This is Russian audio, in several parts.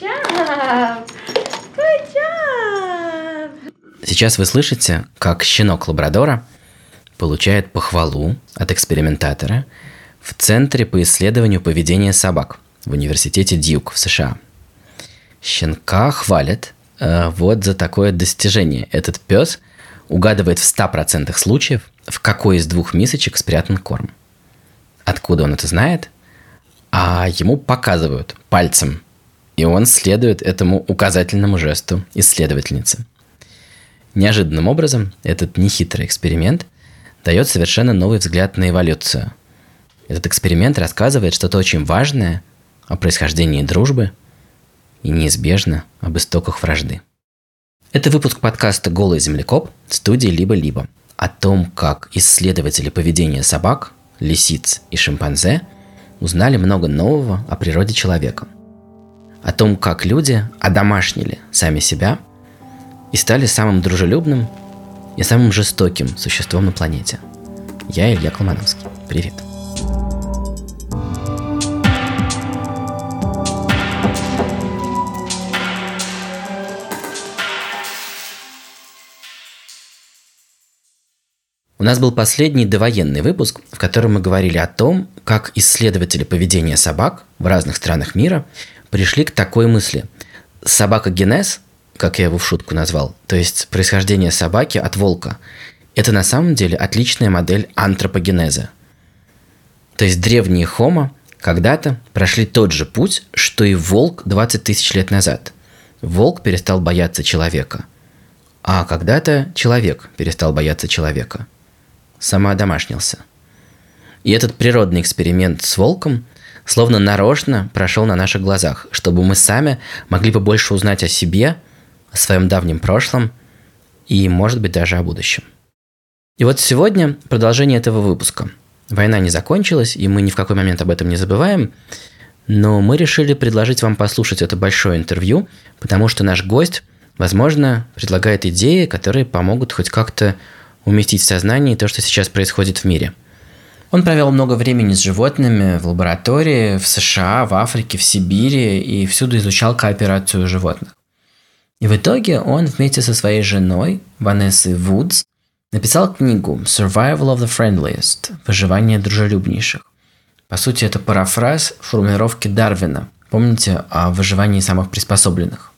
Job. Good job. Сейчас вы слышите, как щенок лабрадора получает похвалу от экспериментатора в Центре по исследованию поведения собак в университете Дьюк в США. Щенка хвалят э, вот за такое достижение. Этот пес угадывает в 100% случаев, в какой из двух мисочек спрятан корм. Откуда он это знает? А ему показывают пальцем, и он следует этому указательному жесту исследовательницы. Неожиданным образом этот нехитрый эксперимент дает совершенно новый взгляд на эволюцию. Этот эксперимент рассказывает что-то очень важное о происхождении дружбы и неизбежно об истоках вражды. Это выпуск подкаста «Голый землекоп» студии «Либо-либо» о том, как исследователи поведения собак, лисиц и шимпанзе узнали много нового о природе человека. О том, как люди одомашнили сами себя и стали самым дружелюбным и самым жестоким существом на планете. Я Илья Колмановский. Привет. У нас был последний довоенный выпуск, в котором мы говорили о том, как исследователи поведения собак в разных странах мира пришли к такой мысли. Собака-генез, как я его в шутку назвал, то есть происхождение собаки от волка, это на самом деле отличная модель антропогенеза. То есть древние хомо когда-то прошли тот же путь, что и волк 20 тысяч лет назад. Волк перестал бояться человека, а когда-то человек перестал бояться человека – самоодомашнился. И этот природный эксперимент с волком словно нарочно прошел на наших глазах, чтобы мы сами могли побольше узнать о себе, о своем давнем прошлом и, может быть, даже о будущем. И вот сегодня продолжение этого выпуска. Война не закончилась, и мы ни в какой момент об этом не забываем, но мы решили предложить вам послушать это большое интервью, потому что наш гость, возможно, предлагает идеи, которые помогут хоть как-то уместить в сознании то, что сейчас происходит в мире. Он провел много времени с животными в лаборатории, в США, в Африке, в Сибири и всюду изучал кооперацию животных. И в итоге он вместе со своей женой, Ванессой Вудс, написал книгу «Survival of the Friendliest» – «Выживание дружелюбнейших». По сути, это парафраз формулировки Дарвина. Помните о выживании самых приспособленных?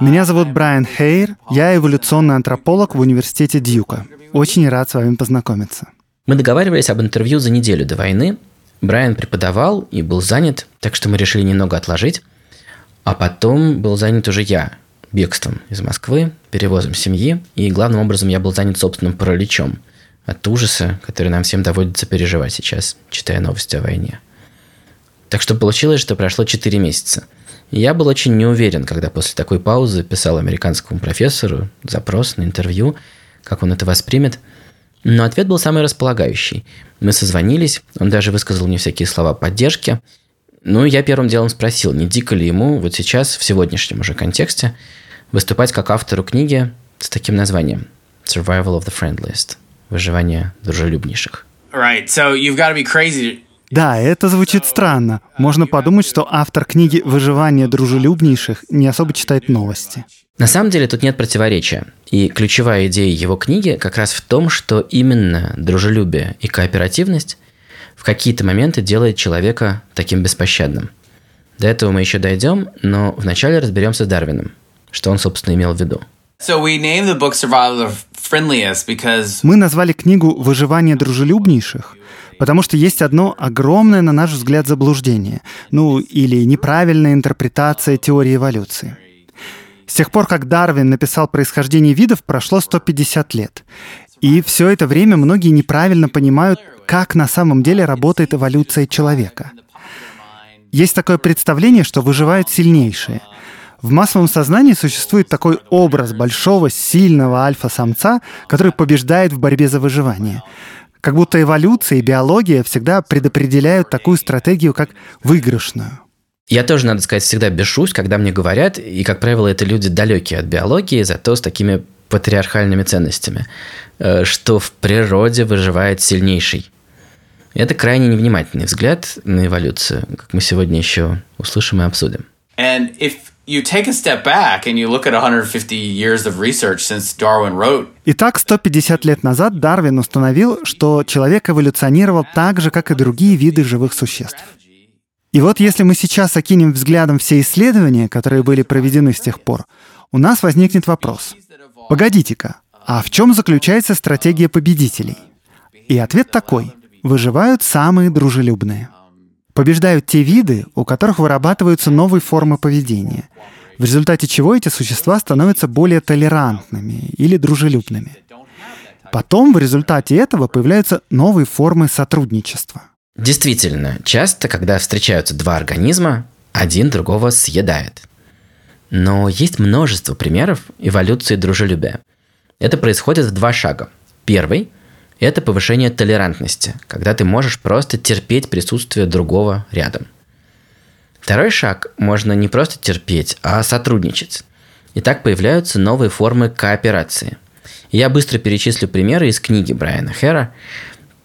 Меня зовут Брайан Хейр, я эволюционный антрополог в университете Дьюка. Очень рад с вами познакомиться. Мы договаривались об интервью за неделю до войны. Брайан преподавал и был занят, так что мы решили немного отложить. А потом был занят уже я, бегством из Москвы, перевозом семьи, и главным образом я был занят собственным параличом от ужаса, который нам всем доводится переживать сейчас, читая новости о войне. Так что получилось, что прошло 4 месяца – я был очень неуверен, когда после такой паузы писал американскому профессору запрос на интервью, как он это воспримет. Но ответ был самый располагающий. Мы созвонились, он даже высказал мне всякие слова поддержки. Ну, я первым делом спросил, не дико ли ему вот сейчас, в сегодняшнем уже контексте, выступать как автору книги с таким названием «Survival of the Friendliest» – «Выживание дружелюбнейших». Right, so you've got to be crazy да, это звучит странно. Можно подумать, что автор книги «Выживание дружелюбнейших» не особо читает новости. На самом деле тут нет противоречия. И ключевая идея его книги как раз в том, что именно дружелюбие и кооперативность в какие-то моменты делает человека таким беспощадным. До этого мы еще дойдем, но вначале разберемся с Дарвином, что он, собственно, имел в виду. Мы назвали книгу «Выживание дружелюбнейших», Потому что есть одно огромное, на наш взгляд, заблуждение, ну или неправильная интерпретация теории эволюции. С тех пор, как Дарвин написал «Происхождение видов», прошло 150 лет. И все это время многие неправильно понимают, как на самом деле работает эволюция человека. Есть такое представление, что выживают сильнейшие. В массовом сознании существует такой образ большого, сильного альфа-самца, который побеждает в борьбе за выживание. Как будто эволюция и биология всегда предопределяют такую стратегию, как выигрышную. Я тоже, надо сказать, всегда бешусь, когда мне говорят, и, как правило, это люди далекие от биологии, зато с такими патриархальными ценностями, э, что в природе выживает сильнейший. Это крайне невнимательный взгляд на эволюцию, как мы сегодня еще услышим и обсудим. And if you take a step back and you look at 150 years of research since Darwin wrote, Итак, 150 лет назад Дарвин установил, что человек эволюционировал так же, как и другие виды живых существ. И вот если мы сейчас окинем взглядом все исследования, которые были проведены с тех пор, у нас возникнет вопрос. Погодите-ка, а в чем заключается стратегия победителей? И ответ такой. Выживают самые дружелюбные. Побеждают те виды, у которых вырабатываются новые формы поведения, в результате чего эти существа становятся более толерантными или дружелюбными. Потом в результате этого появляются новые формы сотрудничества. Действительно, часто, когда встречаются два организма, один другого съедает. Но есть множество примеров эволюции дружелюбия. Это происходит в два шага. Первый – это повышение толерантности, когда ты можешь просто терпеть присутствие другого рядом. Второй шаг – можно не просто терпеть, а сотрудничать. И так появляются новые формы кооперации. Я быстро перечислю примеры из книги Брайана Хера.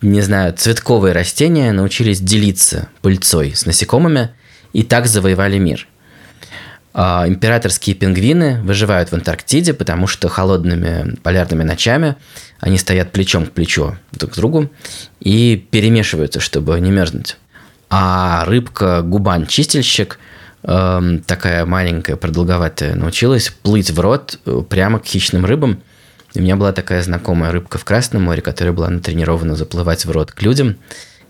Не знаю, цветковые растения научились делиться пыльцой с насекомыми и так завоевали мир – императорские пингвины выживают в Антарктиде, потому что холодными полярными ночами они стоят плечом к плечу друг к другу и перемешиваются, чтобы не мерзнуть. А рыбка губан-чистильщик, эм, такая маленькая, продолговатая, научилась плыть в рот э, прямо к хищным рыбам. У меня была такая знакомая рыбка в Красном море, которая была натренирована заплывать в рот к людям.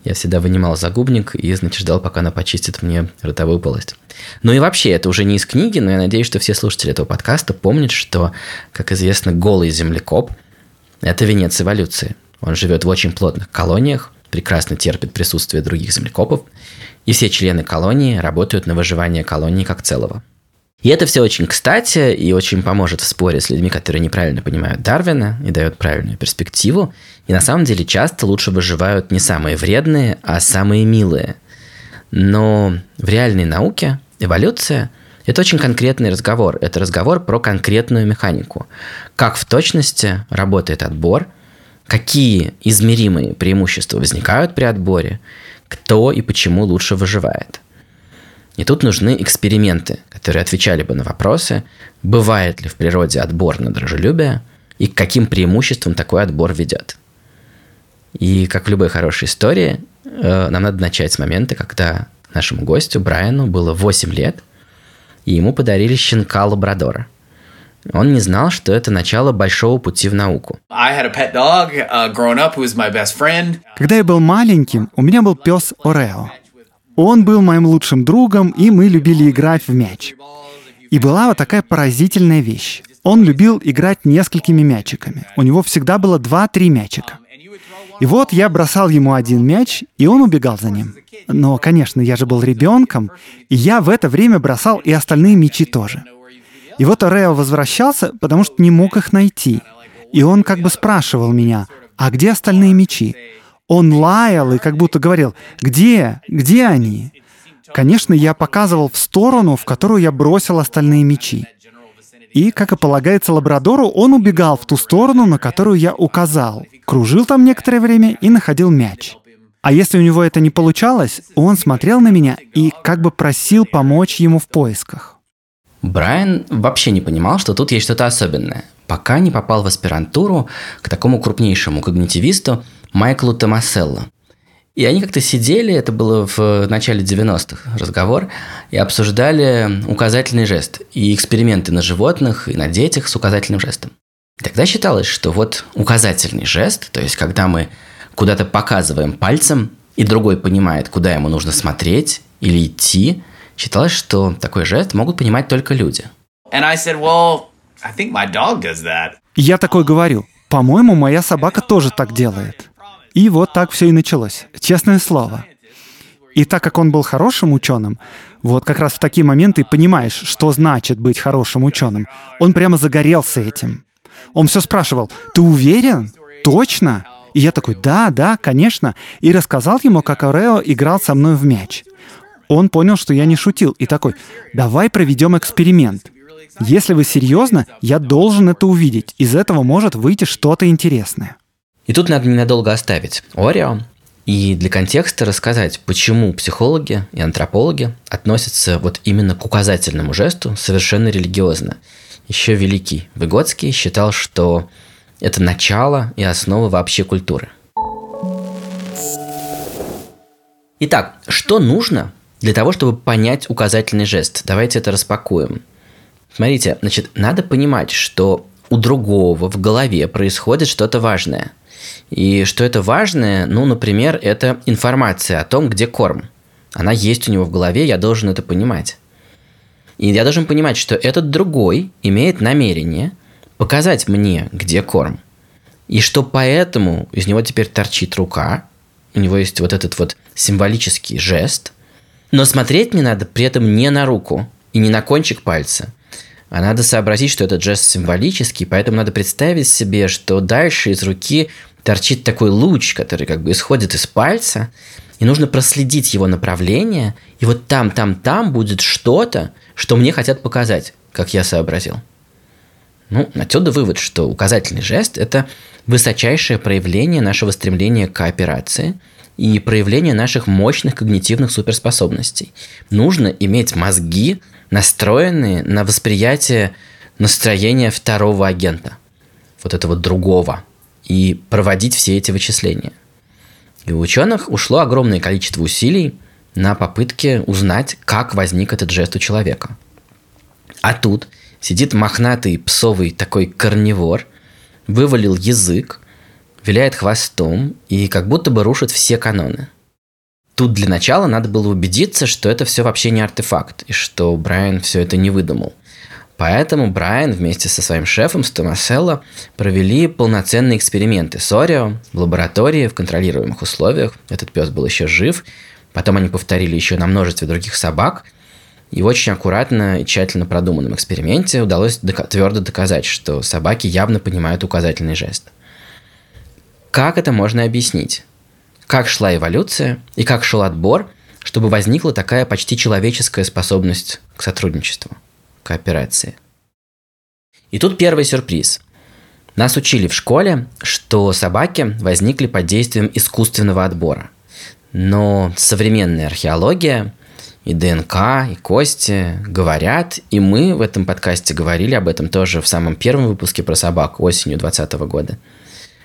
Я всегда вынимал загубник и, значит, ждал, пока она почистит мне ротовую полость. Ну и вообще, это уже не из книги, но я надеюсь, что все слушатели этого подкаста помнят, что, как известно, голый землекоп – это венец эволюции. Он живет в очень плотных колониях, прекрасно терпит присутствие других землекопов, и все члены колонии работают на выживание колонии как целого. И это все очень кстати и очень поможет в споре с людьми, которые неправильно понимают Дарвина и дает правильную перспективу. И на самом деле часто лучше выживают не самые вредные, а самые милые. Но в реальной науке эволюция – это очень конкретный разговор. Это разговор про конкретную механику. Как в точности работает отбор, какие измеримые преимущества возникают при отборе, кто и почему лучше выживает – и тут нужны эксперименты, которые отвечали бы на вопросы, бывает ли в природе отбор на дружелюбие и к каким преимуществам такой отбор ведет. И как в любой хорошей истории, э, нам надо начать с момента, когда нашему гостю Брайану было 8 лет, и ему подарили щенка лабрадора. Он не знал, что это начало большого пути в науку. Uh, когда я был маленьким, у меня был пес Орео. Он был моим лучшим другом, и мы любили играть в мяч. И была вот такая поразительная вещь. Он любил играть несколькими мячиками. У него всегда было два-три мячика. И вот я бросал ему один мяч, и он убегал за ним. Но, конечно, я же был ребенком, и я в это время бросал и остальные мячи тоже. И вот Орео возвращался, потому что не мог их найти. И он как бы спрашивал меня, а где остальные мячи? Он лаял и как будто говорил, где, где они? Конечно, я показывал в сторону, в которую я бросил остальные мечи. И, как и полагается лабрадору, он убегал в ту сторону, на которую я указал, кружил там некоторое время и находил мяч. А если у него это не получалось, он смотрел на меня и как бы просил помочь ему в поисках. Брайан вообще не понимал, что тут есть что-то особенное, пока не попал в аспирантуру к такому крупнейшему когнитивисту, Майклу Томаселло. И они как-то сидели, это было в начале 90-х разговор, и обсуждали указательный жест и эксперименты на животных и на детях с указательным жестом. Тогда считалось, что вот указательный жест, то есть когда мы куда-то показываем пальцем, и другой понимает, куда ему нужно смотреть или идти, считалось, что такой жест могут понимать только люди. Said, well, Я такой говорю, по-моему, моя собака тоже так делает. И вот так все и началось. Честное слово. И так как он был хорошим ученым, вот как раз в такие моменты понимаешь, что значит быть хорошим ученым. Он прямо загорелся этим. Он все спрашивал, ты уверен? Точно? И я такой, да, да, конечно. И рассказал ему, как Орео играл со мной в мяч. Он понял, что я не шутил, и такой, давай проведем эксперимент. Если вы серьезно, я должен это увидеть. Из этого может выйти что-то интересное. И тут надо ненадолго оставить Орео И для контекста рассказать, почему психологи и антропологи относятся вот именно к указательному жесту совершенно религиозно. Еще великий Выгодский считал, что это начало и основа вообще культуры. Итак, что нужно для того, чтобы понять указательный жест? Давайте это распакуем. Смотрите, значит, надо понимать, что у другого в голове происходит что-то важное. И что это важное, ну, например, это информация о том, где корм. Она есть у него в голове, я должен это понимать. И я должен понимать, что этот другой имеет намерение показать мне, где корм. И что поэтому из него теперь торчит рука, у него есть вот этот вот символический жест, но смотреть мне надо при этом не на руку и не на кончик пальца, а надо сообразить, что этот жест символический, поэтому надо представить себе, что дальше из руки торчит такой луч, который как бы исходит из пальца, и нужно проследить его направление, и вот там, там, там будет что-то, что мне хотят показать, как я сообразил. Ну, отсюда вывод, что указательный жест – это высочайшее проявление нашего стремления к кооперации и проявление наших мощных когнитивных суперспособностей. Нужно иметь мозги, настроенные на восприятие настроения второго агента, вот этого другого, и проводить все эти вычисления. И у ученых ушло огромное количество усилий на попытке узнать, как возник этот жест у человека. А тут сидит мохнатый псовый такой корневор, вывалил язык, виляет хвостом и как будто бы рушит все каноны – Тут для начала надо было убедиться, что это все вообще не артефакт, и что Брайан все это не выдумал. Поэтому Брайан вместе со своим шефом с Томаселло провели полноценные эксперименты с Орео в лаборатории в контролируемых условиях. Этот пес был еще жив. Потом они повторили еще на множестве других собак. И в очень аккуратно и тщательно продуманном эксперименте удалось дока- твердо доказать, что собаки явно понимают указательный жест. Как это можно объяснить? Как шла эволюция и как шел отбор, чтобы возникла такая почти человеческая способность к сотрудничеству, кооперации. И тут первый сюрприз. Нас учили в школе, что собаки возникли под действием искусственного отбора. Но современная археология и ДНК, и кости говорят, и мы в этом подкасте говорили об этом тоже в самом первом выпуске про собак осенью 2020 года,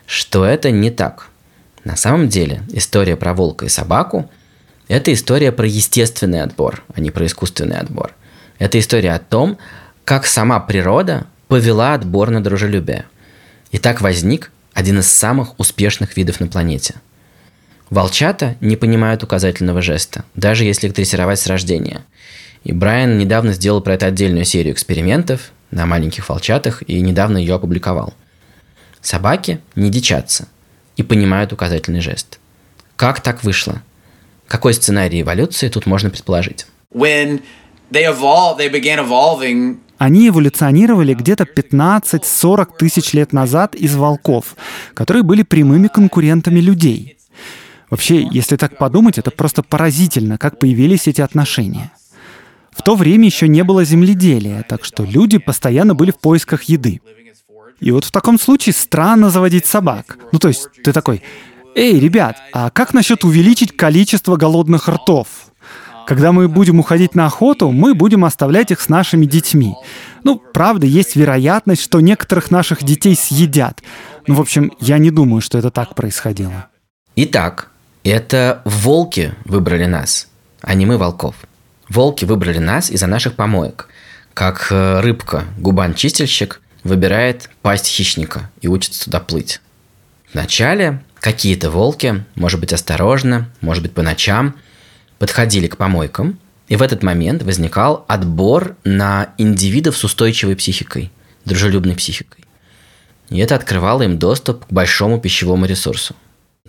что это не так – на самом деле история про волка и собаку – это история про естественный отбор, а не про искусственный отбор. Это история о том, как сама природа повела отбор на дружелюбие. И так возник один из самых успешных видов на планете. Волчата не понимают указательного жеста, даже если их дрессировать с рождения. И Брайан недавно сделал про это отдельную серию экспериментов на маленьких волчатах и недавно ее опубликовал. Собаки не дичатся – и понимают указательный жест. Как так вышло? Какой сценарий эволюции тут можно предположить? When they evolved, they began evolving они эволюционировали где-то 15-40 тысяч лет назад из волков, которые были прямыми конкурентами людей. Вообще, если так подумать, это просто поразительно, как появились эти отношения. В то время еще не было земледелия, так что люди постоянно были в поисках еды. И вот в таком случае странно заводить собак. Ну, то есть ты такой, эй, ребят, а как насчет увеличить количество голодных ртов? Когда мы будем уходить на охоту, мы будем оставлять их с нашими детьми. Ну, правда, есть вероятность, что некоторых наших детей съедят. Ну, в общем, я не думаю, что это так происходило. Итак, это волки выбрали нас, а не мы волков. Волки выбрали нас из-за наших помоек. Как э, рыбка, губан-чистильщик выбирает пасть хищника и учится туда плыть. Вначале какие-то волки, может быть осторожно, может быть по ночам, подходили к помойкам, и в этот момент возникал отбор на индивидов с устойчивой психикой, дружелюбной психикой. И это открывало им доступ к большому пищевому ресурсу.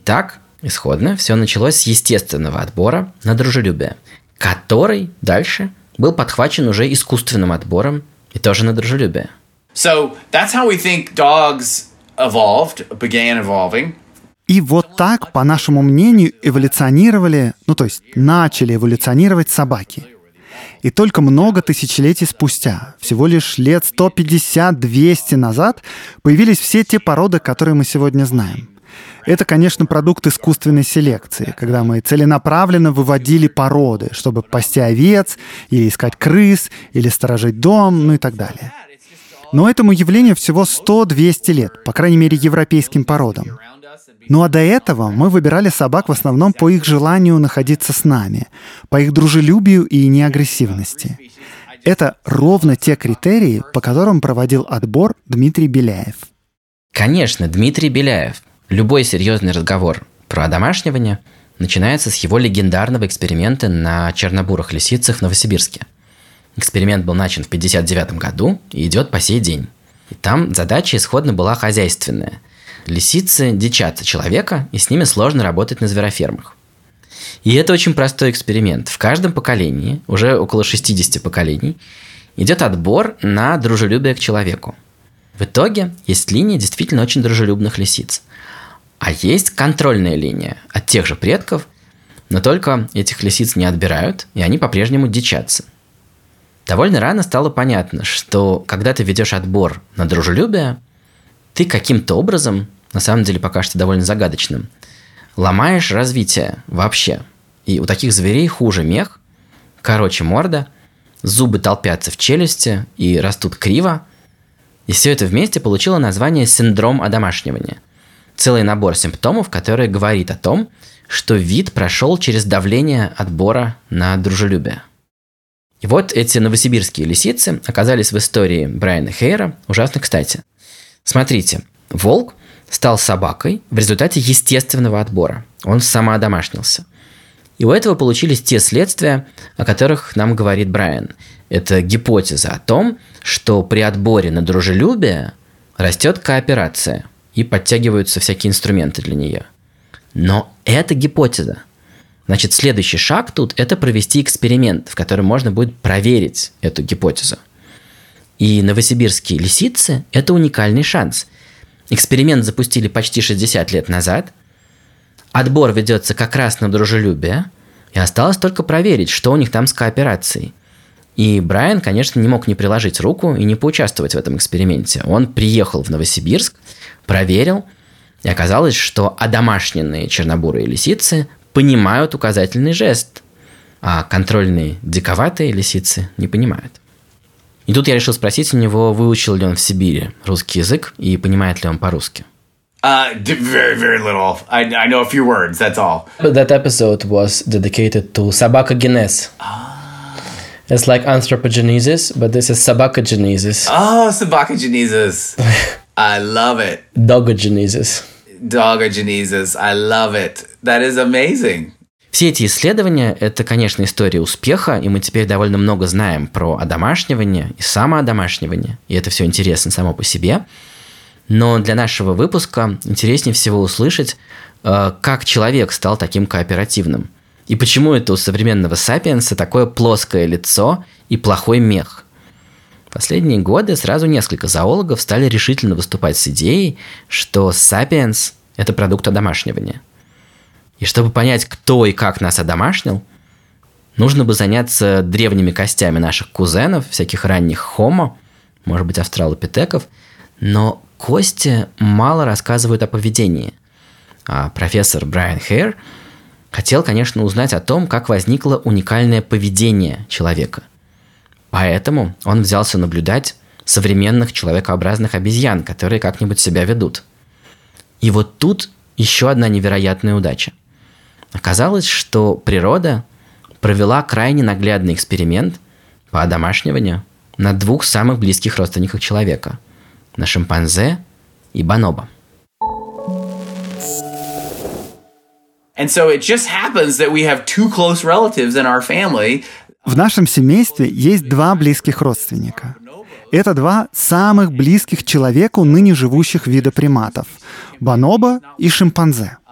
Так, исходно, все началось с естественного отбора на дружелюбие, который дальше был подхвачен уже искусственным отбором и тоже на дружелюбие – So that's how we think dogs evolved, began evolving. И вот так, по нашему мнению, эволюционировали, ну то есть начали эволюционировать собаки. И только много тысячелетий спустя, всего лишь лет 150-200 назад, появились все те породы, которые мы сегодня знаем. Это, конечно, продукт искусственной селекции, когда мы целенаправленно выводили породы, чтобы пасти овец, или искать крыс, или сторожить дом, ну и так далее. Но этому явлению всего 100-200 лет, по крайней мере, европейским породам. Ну а до этого мы выбирали собак в основном по их желанию находиться с нами, по их дружелюбию и неагрессивности. Это ровно те критерии, по которым проводил отбор Дмитрий Беляев. Конечно, Дмитрий Беляев. Любой серьезный разговор про домашнивание начинается с его легендарного эксперимента на чернобурых лисицах в Новосибирске. Эксперимент был начат в 1959 году и идет по сей день. И там задача исходно была хозяйственная. Лисицы дичатся человека, и с ними сложно работать на зверофермах. И это очень простой эксперимент. В каждом поколении, уже около 60 поколений, идет отбор на дружелюбие к человеку. В итоге есть линия действительно очень дружелюбных лисиц. А есть контрольная линия от тех же предков, но только этих лисиц не отбирают, и они по-прежнему дичатся. Довольно рано стало понятно, что когда ты ведешь отбор на дружелюбие, ты каким-то образом, на самом деле пока что довольно загадочным, ломаешь развитие вообще. И у таких зверей хуже мех, короче морда, зубы толпятся в челюсти и растут криво. И все это вместе получило название синдром одомашнивания. Целый набор симптомов, который говорит о том, что вид прошел через давление отбора на дружелюбие. И вот эти новосибирские лисицы оказались в истории Брайана Хейра ужасно кстати. Смотрите, волк стал собакой в результате естественного отбора. Он самоодомашнился. И у этого получились те следствия, о которых нам говорит Брайан. Это гипотеза о том, что при отборе на дружелюбие растет кооперация и подтягиваются всякие инструменты для нее. Но это гипотеза. Значит, следующий шаг тут – это провести эксперимент, в котором можно будет проверить эту гипотезу. И новосибирские лисицы – это уникальный шанс. Эксперимент запустили почти 60 лет назад. Отбор ведется как раз на дружелюбие, и осталось только проверить, что у них там с кооперацией. И Брайан, конечно, не мог не приложить руку и не поучаствовать в этом эксперименте. Он приехал в Новосибирск, проверил, и оказалось, что одомашненные чернобурые лисицы понимают указательный жест, а контрольные диковатые лисицы не понимают. И тут я решил спросить у него, выучил ли он в Сибири русский язык и понимает ли он по-русски. Uh, very, very little. I, I know a few words, that's all. But that episode was dedicated to sabacogenes. Ah. It's like anthropogenesis, but this is sabacogenesis. Oh, sabacogenesis. I love it. Dogogenesis. Dogogenesis. I love it. That is amazing. Все эти исследования – это, конечно, история успеха, и мы теперь довольно много знаем про одомашнивание и самоодомашнивание, и это все интересно само по себе. Но для нашего выпуска интереснее всего услышать, э, как человек стал таким кооперативным. И почему это у современного сапиенса такое плоское лицо и плохой мех. Последние годы сразу несколько зоологов стали решительно выступать с идеей, что сапиенс – это продукт одомашнивания – и чтобы понять, кто и как нас одомашнил, нужно бы заняться древними костями наших кузенов, всяких ранних хомо, может быть, австралопитеков, но кости мало рассказывают о поведении. А профессор Брайан Хейр хотел, конечно, узнать о том, как возникло уникальное поведение человека. Поэтому он взялся наблюдать современных человекообразных обезьян, которые как-нибудь себя ведут. И вот тут еще одна невероятная удача. Оказалось, что природа провела крайне наглядный эксперимент по одомашниванию на двух самых близких родственниках человека – на шимпанзе и бонобо. And so it just happens that we have two close relatives in our family. В нашем семействе есть два близких родственника. Это два самых близких человеку ныне живущих вида приматов – бонобо и шимпанзе –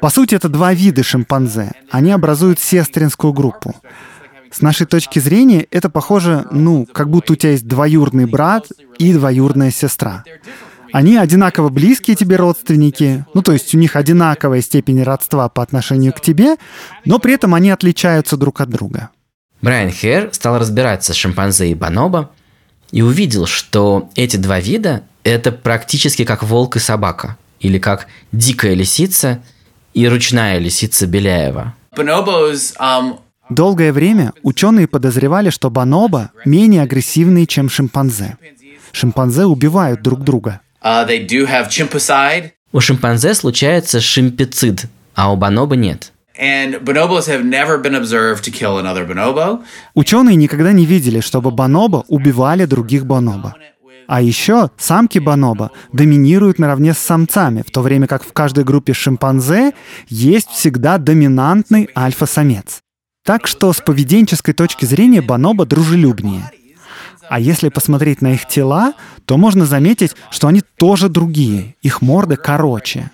по сути, это два вида шимпанзе. Они образуют сестринскую группу. С нашей точки зрения, это похоже, ну, как будто у тебя есть двоюродный брат и двоюродная сестра. Они одинаково близкие тебе родственники, ну то есть у них одинаковая степень родства по отношению к тебе, но при этом они отличаются друг от друга. Брайан Хер стал разбираться с шимпанзе и бонобо и увидел, что эти два вида – это практически как волк и собака. или как дикая лисица и ручная лисица Беляева. Долгое время ученые подозревали, что бонобо менее агрессивные, чем шимпанзе. Шимпанзе убивают друг друга. uh, chimpicide, У шимпанзе случается шимпицид, а у бонобо нет. Ученые никогда не видели, чтобы бонобо убивали других бонобо. А еще самки бонобо доминируют наравне с самцами, в то время как в каждой группе шимпанзе есть всегда доминантный альфа-самец. Так что с поведенческой точки зрения бонобо дружелюбнее. А если посмотреть на их тела, то можно заметить, что они тоже другие, их морды короче.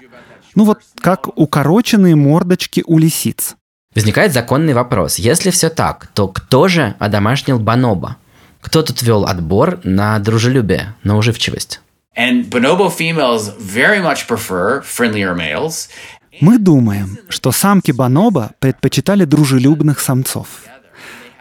Ну вот как укороченные мордочки у лисиц. Возникает законный вопрос. Если все так, то кто же одомашнил бонобо? Кто тут вел отбор на дружелюбие, на уживчивость? Мы думаем, что самки бонобо предпочитали дружелюбных самцов.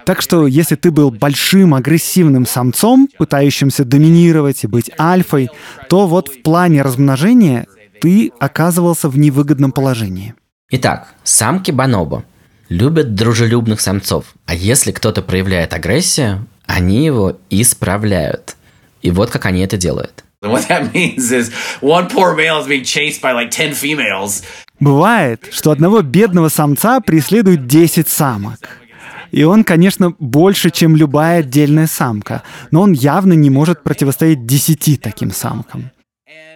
Так что если ты был большим агрессивным самцом, пытающимся доминировать и быть альфой, то вот в плане размножения ты оказывался в невыгодном положении. Итак, самки бонобо любят дружелюбных самцов, а если кто-то проявляет агрессию, они его исправляют. И вот как они это делают. And what that means is one poor male is being chased by like 10 females. Бывает, что одного бедного самца преследуют 10 самок. И он, конечно, больше, чем любая отдельная самка, но он явно не может противостоять 10 таким самкам.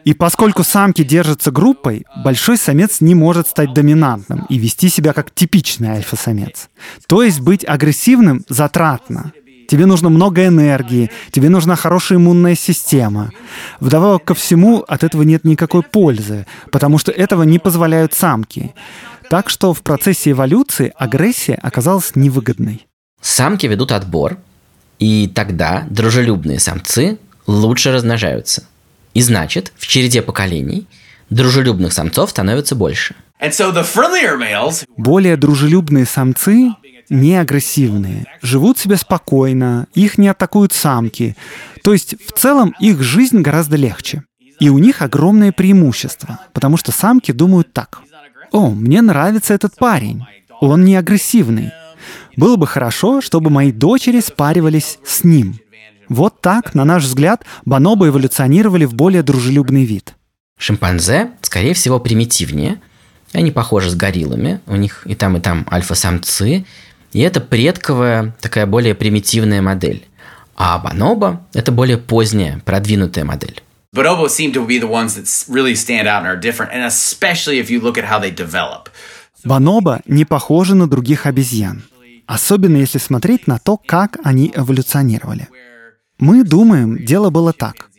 И поскольку самки держатся группой, большой самец не может стать доминантным и вести себя как типичный альфа-самец. То есть быть агрессивным затратно. Тебе нужно много энергии, тебе нужна хорошая иммунная система. Вдобавок ко всему, от этого нет никакой пользы, потому что этого не позволяют самки. Так что в процессе эволюции агрессия оказалась невыгодной. Самки ведут отбор, и тогда дружелюбные самцы лучше размножаются. И значит, в череде поколений дружелюбных самцов становится больше. Более дружелюбные самцы не агрессивные, живут себе спокойно, их не атакуют самки. То есть в целом их жизнь гораздо легче. И у них огромное преимущество, потому что самки думают так. О, мне нравится этот парень. Он не агрессивный. Было бы хорошо, чтобы мои дочери спаривались с ним. Вот так, на наш взгляд, бонобо эволюционировали в более дружелюбный вид. Шимпанзе, скорее всего, примитивнее. Они похожи с гориллами. У них и там, и там альфа-самцы. И это предковая, такая более примитивная модель. А бонобо – это более поздняя, продвинутая модель. bonobos seem to be the ones that really stand out and are different, and especially if you look at how they develop. Бонобо не похожи на других обезьян. Особенно если смотреть на то, как они эволюционировали. Мы думаем, дело было так.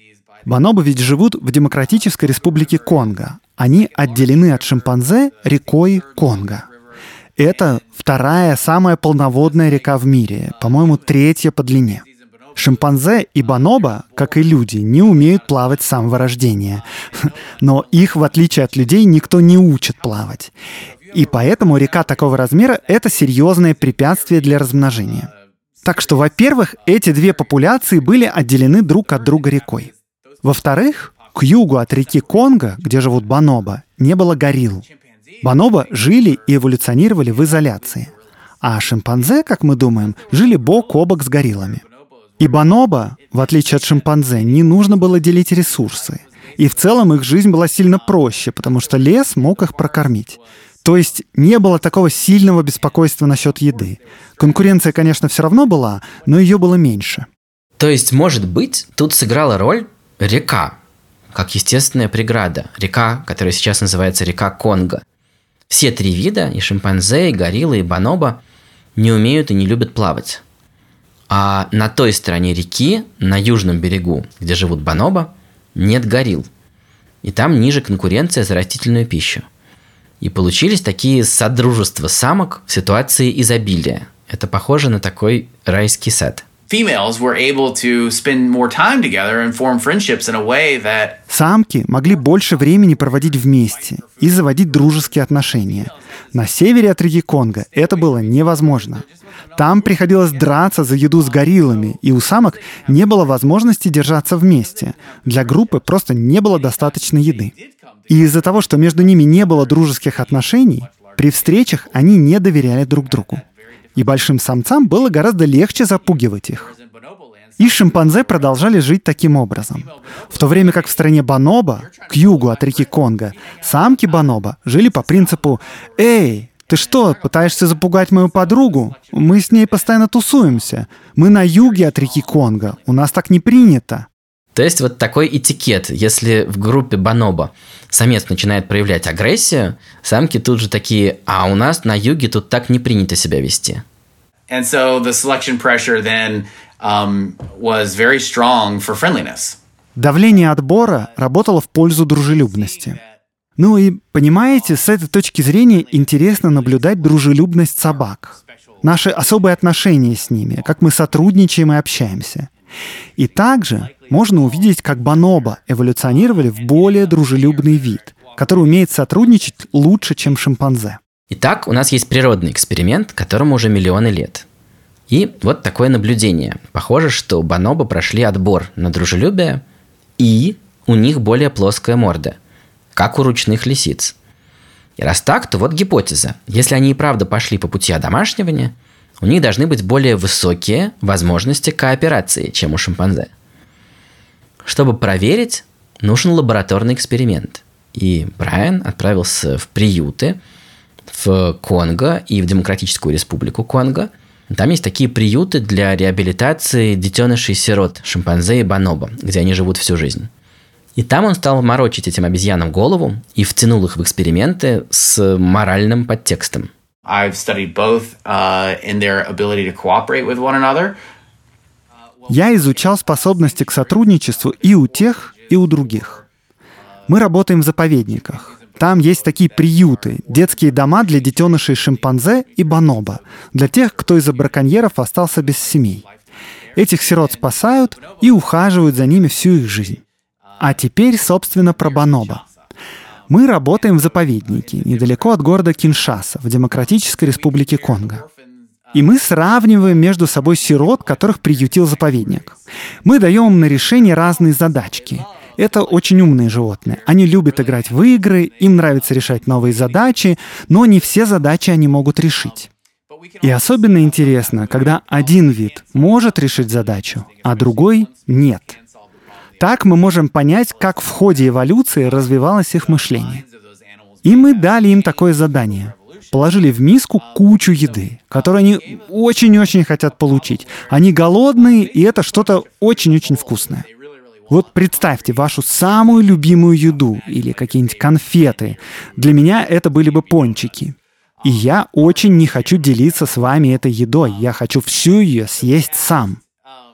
Бонобо ведь живут в Демократической Республике Конго. Они отделены от шимпанзе рекой Конго. Это вторая самая полноводная река в мире, по-моему, третья по длине. Шимпанзе и бонобо, как и люди, не умеют плавать с самого рождения. Но их, в отличие от людей, никто не учит плавать. И поэтому река такого размера — это серьезное препятствие для размножения. Так что, во-первых, эти две популяции были отделены друг от друга рекой. Во-вторых, к югу от реки Конго, где живут бонобо, не было горилл. Бонобо жили и эволюционировали в изоляции. А шимпанзе, как мы думаем, жили бок о бок с гориллами. И бонобо, в отличие от шимпанзе, не нужно было делить ресурсы. И в целом их жизнь была сильно проще, потому что лес мог их прокормить. То есть не было такого сильного беспокойства насчет еды. Конкуренция, конечно, все равно была, но ее было меньше. То есть, может быть, тут сыграла роль река, как естественная преграда. Река, которая сейчас называется река Конго. Все три вида, и шимпанзе, и гориллы, и бонобо, не умеют и не любят плавать. А на той стороне реки, на южном берегу, где живут бонобо, нет горилл. И там ниже конкуренция за растительную пищу. И получились такие содружества самок в ситуации изобилия. Это похоже на такой райский сад. Самки могли больше времени проводить вместе и заводить дружеские отношения. На севере от реки Конго это было невозможно. Там приходилось драться за еду с гориллами, и у самок не было возможности держаться вместе. Для группы просто не было достаточно еды. И из-за того, что между ними не было дружеских отношений, при встречах они не доверяли друг другу. И большим самцам было гораздо легче запугивать их. И шимпанзе продолжали жить таким образом. В то время как в стране Баноба, к югу от реки Конго, самки Баноба жили по принципу «Эй, ты что, пытаешься запугать мою подругу? Мы с ней постоянно тусуемся. Мы на юге от реки Конго. У нас так не принято». То есть вот такой этикет. Если в группе Баноба самец начинает проявлять агрессию, самки тут же такие, а у нас на юге тут так не принято себя вести. And so the selection pressure then um, was very strong for friendliness. Давление отбора работало в пользу дружелюбности. Ну и, понимаете, с этой точки зрения интересно наблюдать дружелюбность собак. Наши особые отношения с ними, как мы сотрудничаем и общаемся. И также можно увидеть, как бонобо эволюционировали в более дружелюбный вид, который умеет сотрудничать лучше, чем шимпанзе. Итак, у нас есть природный эксперимент, которому уже миллионы лет. И вот такое наблюдение. Похоже, что бонобо прошли отбор на дружелюбие, и у них более плоская морда, как у ручных лисиц. И раз так, то вот гипотеза. Если они и правда пошли по пути одомашнивания, у них должны быть более высокие возможности кооперации, чем у шимпанзе. Чтобы проверить, нужен лабораторный эксперимент. И Брайан отправился в приюты в Конго и в Демократическую Республику Конго. Там есть такие приюты для реабилитации детенышей-сирот, шимпанзе и бонобо, где они живут всю жизнь. И там он стал морочить этим обезьянам голову и втянул их в эксперименты с моральным подтекстом. I've studied both uh, in their ability to cooperate with one another. Я изучал способности к сотрудничеству и у тех, и у других. Мы работаем в заповедниках. Там есть такие приюты, детские дома для детенышей шимпанзе и бонобо, для тех, кто из-за браконьеров остался без семей. Этих сирот спасают и ухаживают за ними всю их жизнь. А теперь, собственно, про бонобо. Мы работаем в заповеднике, недалеко от города Киншаса, в Демократической Республике Конго. И мы сравниваем между собой сирот, которых приютил заповедник. Мы даем им на решение разные задачки. Это очень умные животные. Они любят играть в игры, им нравится решать новые задачи, но не все задачи они могут решить. И особенно интересно, когда один вид может решить задачу, а другой нет. Так мы можем понять, как в ходе эволюции развивалось их мышление. И мы дали им такое задание — положили в миску кучу еды, которую они очень-очень хотят получить. Они голодные, и это что-то очень-очень вкусное. Вот представьте вашу самую любимую еду или какие-нибудь конфеты. Для меня это были бы пончики. И я очень не хочу делиться с вами этой едой. Я хочу всю ее съесть сам.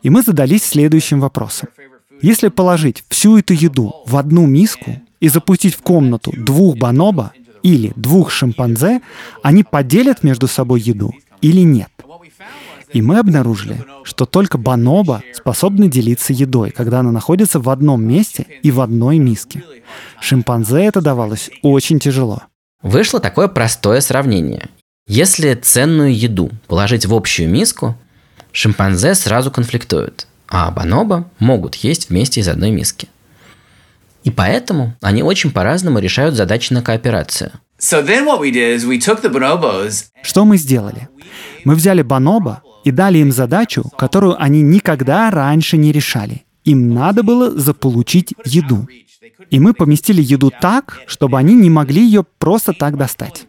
И мы задались следующим вопросом. Если положить всю эту еду в одну миску и запустить в комнату двух бонобо, или двух шимпанзе, они поделят между собой еду или нет. И мы обнаружили, что только бонобо способны делиться едой, когда она находится в одном месте и в одной миске. Шимпанзе это давалось очень тяжело. Вышло такое простое сравнение. Если ценную еду положить в общую миску, шимпанзе сразу конфликтуют, а бонобо могут есть вместе из одной миски. И поэтому они очень по-разному решают задачи на кооперацию. Что мы сделали? Мы взяли бонобо и дали им задачу, которую они никогда раньше не решали. Им надо было заполучить еду. И мы поместили еду так, чтобы они не могли ее просто так достать.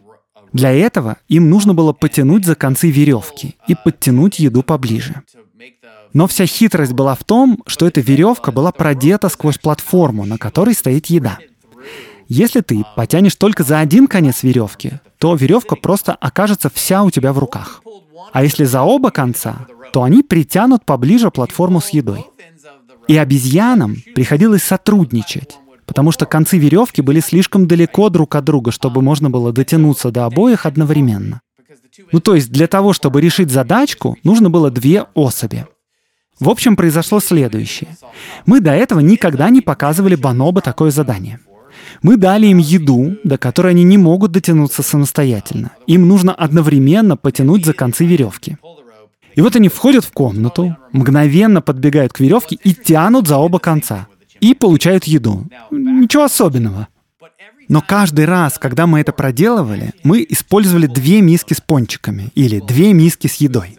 Для этого им нужно было потянуть за концы веревки и подтянуть еду поближе. Но вся хитрость была в том, что эта веревка была продета сквозь платформу, на которой стоит еда. Если ты потянешь только за один конец веревки, то веревка просто окажется вся у тебя в руках. А если за оба конца, то они притянут поближе платформу с едой. И обезьянам приходилось сотрудничать, потому что концы веревки были слишком далеко друг от друга, чтобы можно было дотянуться до обоих одновременно. Ну то есть для того, чтобы решить задачку, нужно было две особи. В общем, произошло следующее. Мы до этого никогда не показывали Баноба такое задание. Мы дали им еду, до которой они не могут дотянуться самостоятельно. Им нужно одновременно потянуть за концы веревки. И вот они входят в комнату, мгновенно подбегают к веревке и тянут за оба конца. И получают еду. Ничего особенного. Но каждый раз, когда мы это проделывали, мы использовали две миски с пончиками или две миски с едой.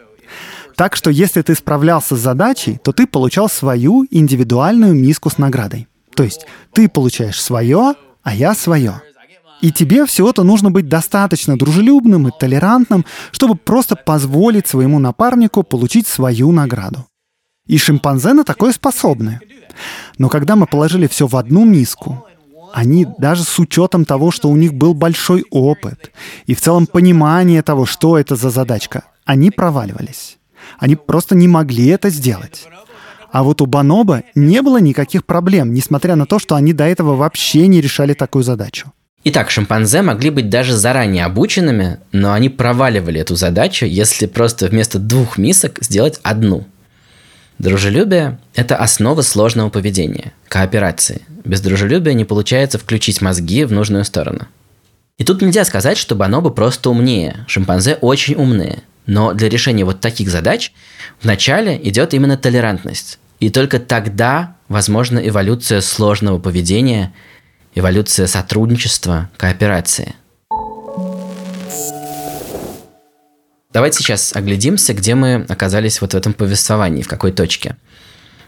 Так что если ты справлялся с задачей, то ты получал свою индивидуальную миску с наградой. То есть ты получаешь свое, а я свое. И тебе всего-то нужно быть достаточно дружелюбным и толерантным, чтобы просто позволить своему напарнику получить свою награду. И шимпанзе на такое способны. Но когда мы положили все в одну миску, они даже с учетом того, что у них был большой опыт и в целом понимание того, что это за задачка, они проваливались. Они просто не могли это сделать. А вот у Баноба не было никаких проблем, несмотря на то, что они до этого вообще не решали такую задачу. Итак, шимпанзе могли быть даже заранее обученными, но они проваливали эту задачу, если просто вместо двух мисок сделать одну. Дружелюбие – это основа сложного поведения, кооперации. Без дружелюбия не получается включить мозги в нужную сторону. И тут нельзя сказать, что бонобо просто умнее. Шимпанзе очень умные. Но для решения вот таких задач вначале идет именно толерантность. И только тогда возможна эволюция сложного поведения – эволюция сотрудничества, кооперации. Давайте сейчас оглядимся, где мы оказались вот в этом повествовании, в какой точке.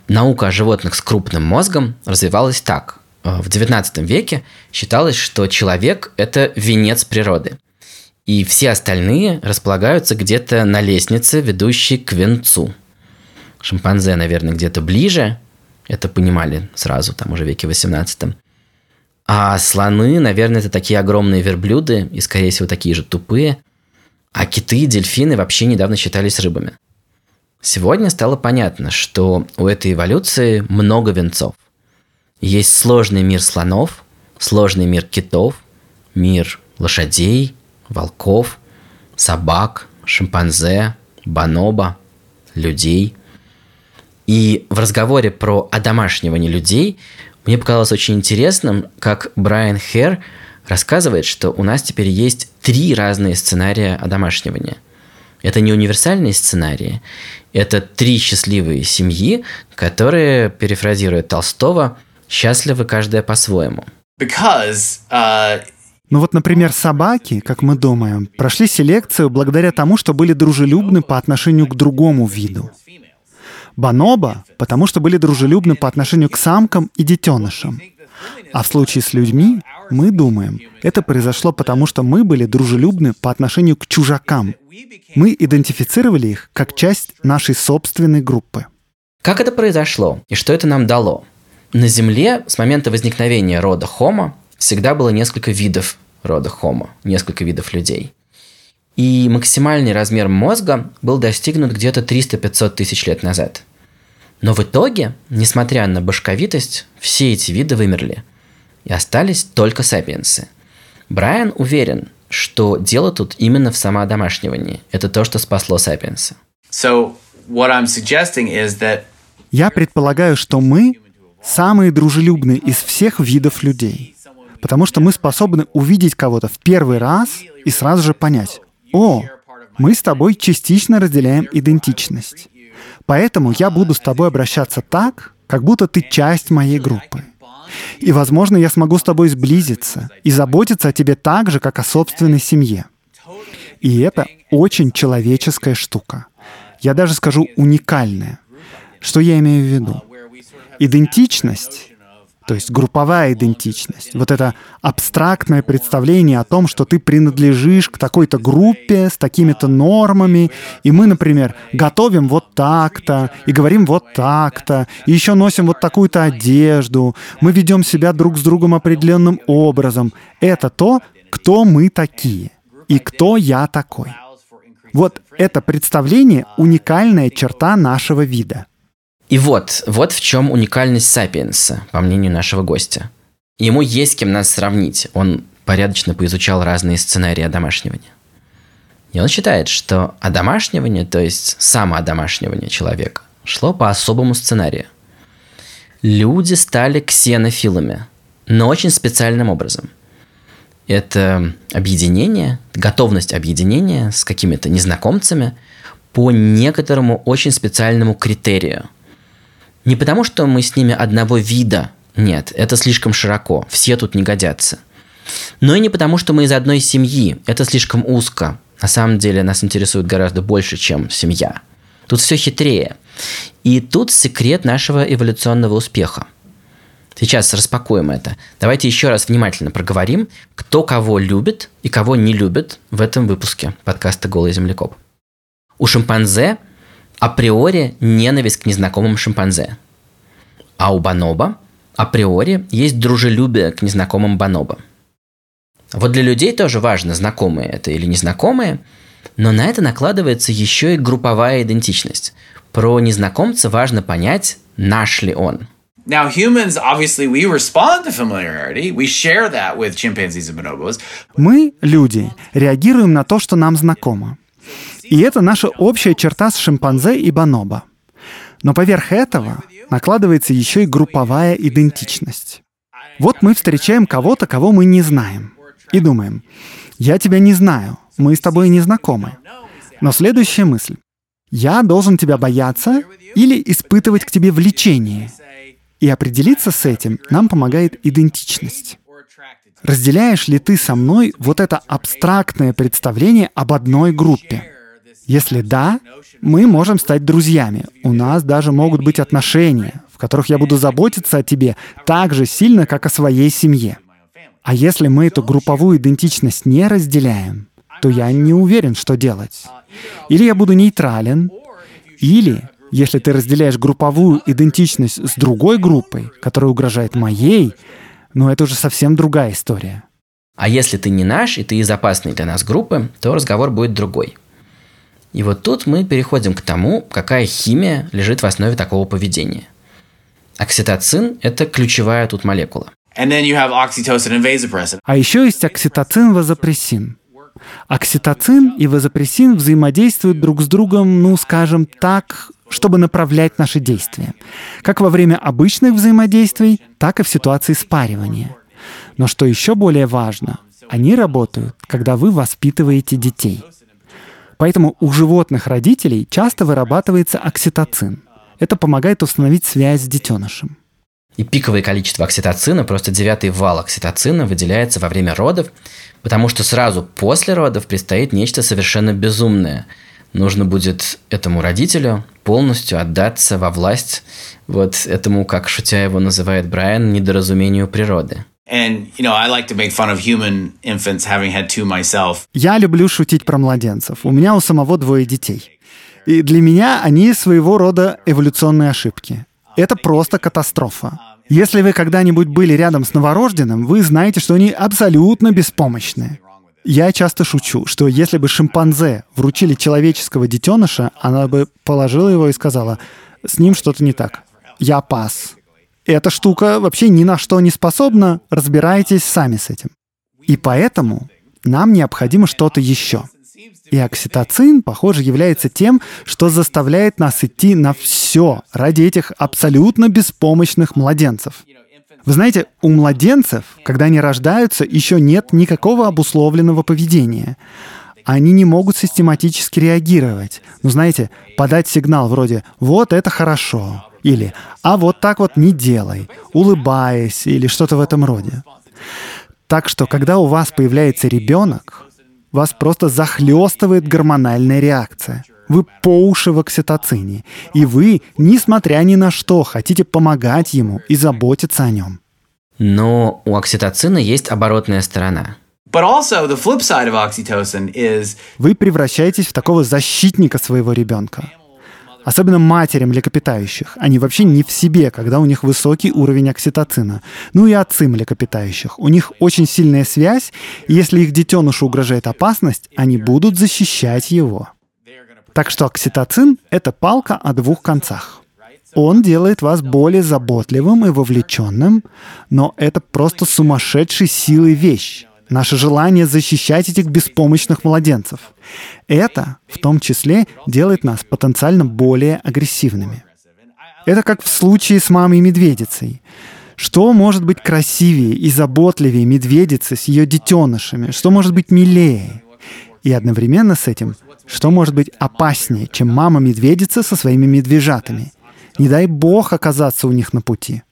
Наука о животных с крупным мозгом развивалась так. В XIX веке считалось, что человек – это венец природы. И все остальные располагаются где-то на лестнице, ведущей к венцу. Шимпанзе, наверное, где-то ближе, это понимали сразу, там уже в веке 18 а слоны, наверное, это такие огромные верблюды, и, скорее всего, такие же тупые. А киты и дельфины вообще недавно считались рыбами. Сегодня стало понятно, что у этой эволюции много венцов. Есть сложный мир слонов, сложный мир китов, мир лошадей, волков, собак, шимпанзе, бонобо, людей. И в разговоре про одомашнивание людей мне показалось очень интересным, как Брайан Хер рассказывает, что у нас теперь есть три разные сценария одомашнивания. Это не универсальные сценарии, это три счастливые семьи, которые, перефразируя Толстого, счастливы каждая по-своему. Because, uh... Ну вот, например, собаки, как мы думаем, прошли селекцию благодаря тому, что были дружелюбны по отношению к другому виду. Баноба, потому что были дружелюбны по отношению к самкам и детенышам. А в случае с людьми, мы думаем, это произошло потому, что мы были дружелюбны по отношению к чужакам. Мы идентифицировали их как часть нашей собственной группы. Как это произошло и что это нам дало? На Земле с момента возникновения рода Homo всегда было несколько видов рода Homo, несколько видов людей. И максимальный размер мозга был достигнут где-то 300-500 тысяч лет назад. Но в итоге, несмотря на башковитость, все эти виды вымерли. И остались только сапиенсы. Брайан уверен, что дело тут именно в самоодомашнивании. Это то, что спасло сапиенса. So, what I'm suggesting is that Я предполагаю, что мы самые дружелюбные из всех видов людей. Потому что мы способны увидеть кого-то в первый раз и сразу же понять, о, мы с тобой частично разделяем идентичность. Поэтому я буду с тобой обращаться так, как будто ты часть моей группы. И, возможно, я смогу с тобой сблизиться и заботиться о тебе так же, как о собственной семье. И это очень человеческая штука. Я даже скажу уникальная. Что я имею в виду? Идентичность то есть групповая идентичность. Вот это абстрактное представление о том, что ты принадлежишь к такой-то группе с такими-то нормами, и мы, например, готовим вот так-то, и говорим вот так-то, и еще носим вот такую-то одежду, мы ведем себя друг с другом определенным образом. Это то, кто мы такие и кто я такой. Вот это представление — уникальная черта нашего вида — и вот, вот в чем уникальность Сапиенса, по мнению нашего гостя. Ему есть кем нас сравнить. Он порядочно поизучал разные сценарии одомашнивания. И он считает, что одомашнивание, то есть самоодомашнивание человека, шло по особому сценарию. Люди стали ксенофилами, но очень специальным образом. Это объединение, готовность объединения с какими-то незнакомцами по некоторому очень специальному критерию. Не потому, что мы с ними одного вида, нет, это слишком широко, все тут не годятся. Но и не потому, что мы из одной семьи, это слишком узко. На самом деле нас интересует гораздо больше, чем семья. Тут все хитрее. И тут секрет нашего эволюционного успеха. Сейчас распакуем это. Давайте еще раз внимательно проговорим, кто кого любит и кого не любит в этом выпуске подкаста «Голый землекоп». У шимпанзе априори ненависть к незнакомым шимпанзе. А у бонобо априори есть дружелюбие к незнакомым бонобо. Вот для людей тоже важно, знакомые это или незнакомые, но на это накладывается еще и групповая идентичность. Про незнакомца важно понять, наш ли он. Now, humans, obviously, we respond to familiarity. We share that with chimpanzees and bonobos. Мы, люди, реагируем на то, что нам знакомо. И это наша общая черта с шимпанзе и бонобо. Но поверх этого накладывается еще и групповая идентичность. Вот мы встречаем кого-то, кого мы не знаем, и думаем, я тебя не знаю, мы с тобой не знакомы. Но следующая мысль. Я должен тебя бояться или испытывать к тебе влечение. И определиться с этим нам помогает идентичность. Разделяешь ли ты со мной вот это абстрактное представление об одной группе? Если да, мы можем стать друзьями. У нас даже могут быть отношения, в которых я буду заботиться о тебе так же сильно, как о своей семье. А если мы эту групповую идентичность не разделяем, то я не уверен, что делать. Или я буду нейтрален, или, если ты разделяешь групповую идентичность с другой группой, которая угрожает моей, ну это уже совсем другая история. А если ты не наш, и ты из опасной для нас группы, то разговор будет другой. И вот тут мы переходим к тому, какая химия лежит в основе такого поведения. Окситоцин – это ключевая тут молекула. А еще есть окситоцин, вазопрессин. Окситоцин и вазопрессин взаимодействуют друг с другом, ну, скажем так, чтобы направлять наши действия. Как во время обычных взаимодействий, так и в ситуации спаривания. Но что еще более важно, они работают, когда вы воспитываете детей. Поэтому у животных родителей часто вырабатывается окситоцин. Это помогает установить связь с детенышем. И пиковое количество окситоцина, просто девятый вал окситоцина выделяется во время родов, потому что сразу после родов предстоит нечто совершенно безумное. Нужно будет этому родителю полностью отдаться во власть вот этому, как шутя его называет Брайан, недоразумению природы. And, you know, I like to make fun of human infants, having had two myself. Я люблю шутить про младенцев. У меня у самого двое детей. И для меня они своего рода эволюционные ошибки. Это просто катастрофа. Если вы когда-нибудь были рядом с новорожденным, вы знаете, что они абсолютно беспомощны. Я часто шучу, что если бы шимпанзе вручили человеческого детеныша, она бы положила его и сказала, с ним что-то не так. Я пас. Эта штука вообще ни на что не способна, разбирайтесь сами с этим. И поэтому нам необходимо что-то еще. И окситоцин, похоже, является тем, что заставляет нас идти на все ради этих абсолютно беспомощных младенцев. Вы знаете, у младенцев, когда они рождаются, еще нет никакого обусловленного поведения. Они не могут систематически реагировать. Ну, знаете, подать сигнал вроде «вот это хорошо» или «а вот так вот не делай», улыбаясь или что-то в этом роде. Так что, когда у вас появляется ребенок, вас просто захлестывает гормональная реакция. Вы по уши в окситоцине. И вы, несмотря ни на что, хотите помогать ему и заботиться о нем. Но у окситоцина есть оборотная сторона. Вы превращаетесь в такого защитника своего ребенка. Особенно матери млекопитающих. Они вообще не в себе, когда у них высокий уровень окситоцина. Ну и отцы млекопитающих. У них очень сильная связь, и если их детенышу угрожает опасность, они будут защищать его. Так что окситоцин — это палка о двух концах. Он делает вас более заботливым и вовлеченным, но это просто сумасшедшей силой вещь. Наше желание защищать этих беспомощных младенцев. Это, в том числе, делает нас потенциально более агрессивными. Это как в случае с мамой-медведицей. Что может быть красивее и заботливее медведицы с ее детенышами? Что может быть милее? И одновременно с этим, что может быть опаснее, чем мама-медведица со своими медвежатами? Не дай бог оказаться у них на пути.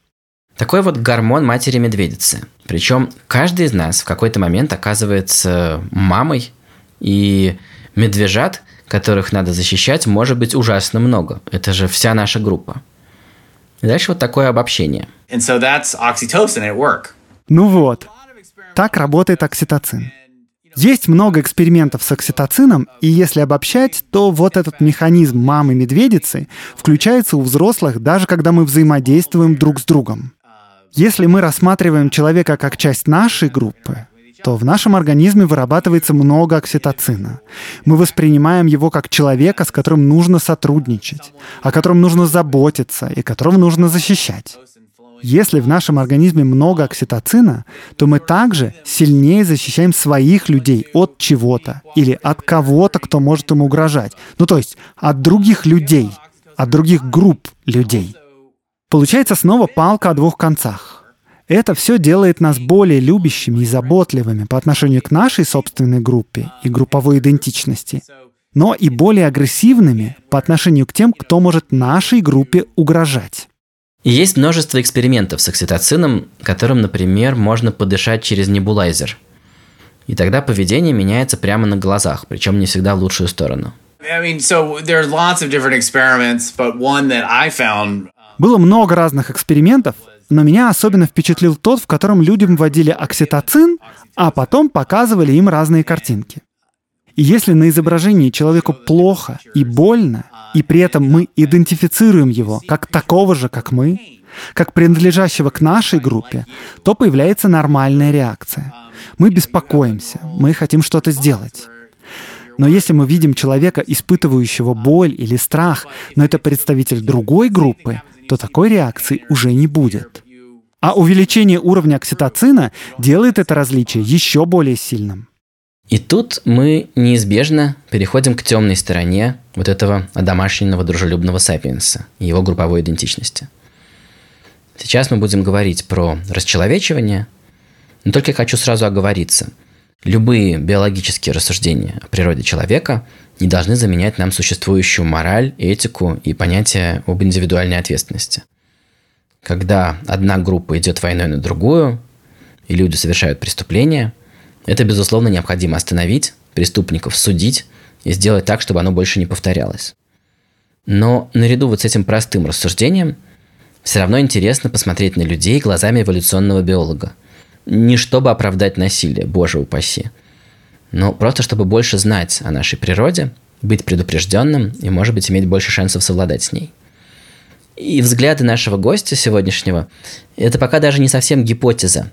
Такой вот гормон матери-медведицы. Причем каждый из нас в какой-то момент оказывается мамой, и медвежат, которых надо защищать, может быть ужасно много. Это же вся наша группа. И дальше вот такое обобщение. And so that's oxytocin at work. Ну вот, так работает окситоцин. Есть много экспериментов с окситоцином, и если обобщать, то вот этот механизм мамы-медведицы включается у взрослых даже когда мы взаимодействуем друг с другом. Если мы рассматриваем человека как часть нашей группы, то в нашем организме вырабатывается много окситоцина. Мы воспринимаем его как человека, с которым нужно сотрудничать, о котором нужно заботиться и которого нужно защищать. Если в нашем организме много окситоцина, то мы также сильнее защищаем своих людей от чего-то или от кого-то, кто может им угрожать. Ну то есть от других людей, от других групп людей. Получается снова палка о двух концах. Это все делает нас более любящими и заботливыми по отношению к нашей собственной группе и групповой идентичности, но и более агрессивными по отношению к тем, кто может нашей группе угрожать. И есть множество экспериментов с окситоцином, которым, например, можно подышать через небулайзер. И тогда поведение меняется прямо на глазах, причем не всегда в лучшую сторону. Было много разных экспериментов, но меня особенно впечатлил тот, в котором людям вводили окситоцин, а потом показывали им разные картинки. И если на изображении человеку плохо и больно, и при этом мы идентифицируем его как такого же, как мы, как принадлежащего к нашей группе, то появляется нормальная реакция. Мы беспокоимся, мы хотим что-то сделать. Но если мы видим человека, испытывающего боль или страх, но это представитель другой группы, то такой реакции уже не будет. А увеличение уровня окситоцина делает это различие еще более сильным. И тут мы неизбежно переходим к темной стороне вот этого одомашненного дружелюбного сапиенса и его групповой идентичности. Сейчас мы будем говорить про расчеловечивание, но только я хочу сразу оговориться. Любые биологические рассуждения о природе человека не должны заменять нам существующую мораль, этику и понятие об индивидуальной ответственности. Когда одна группа идет войной на другую, и люди совершают преступления, это, безусловно, необходимо остановить, преступников судить и сделать так, чтобы оно больше не повторялось. Но наряду вот с этим простым рассуждением все равно интересно посмотреть на людей глазами эволюционного биолога. Не чтобы оправдать насилие, боже упаси – но просто чтобы больше знать о нашей природе, быть предупрежденным и, может быть, иметь больше шансов совладать с ней. И взгляды нашего гостя сегодняшнего – это пока даже не совсем гипотеза.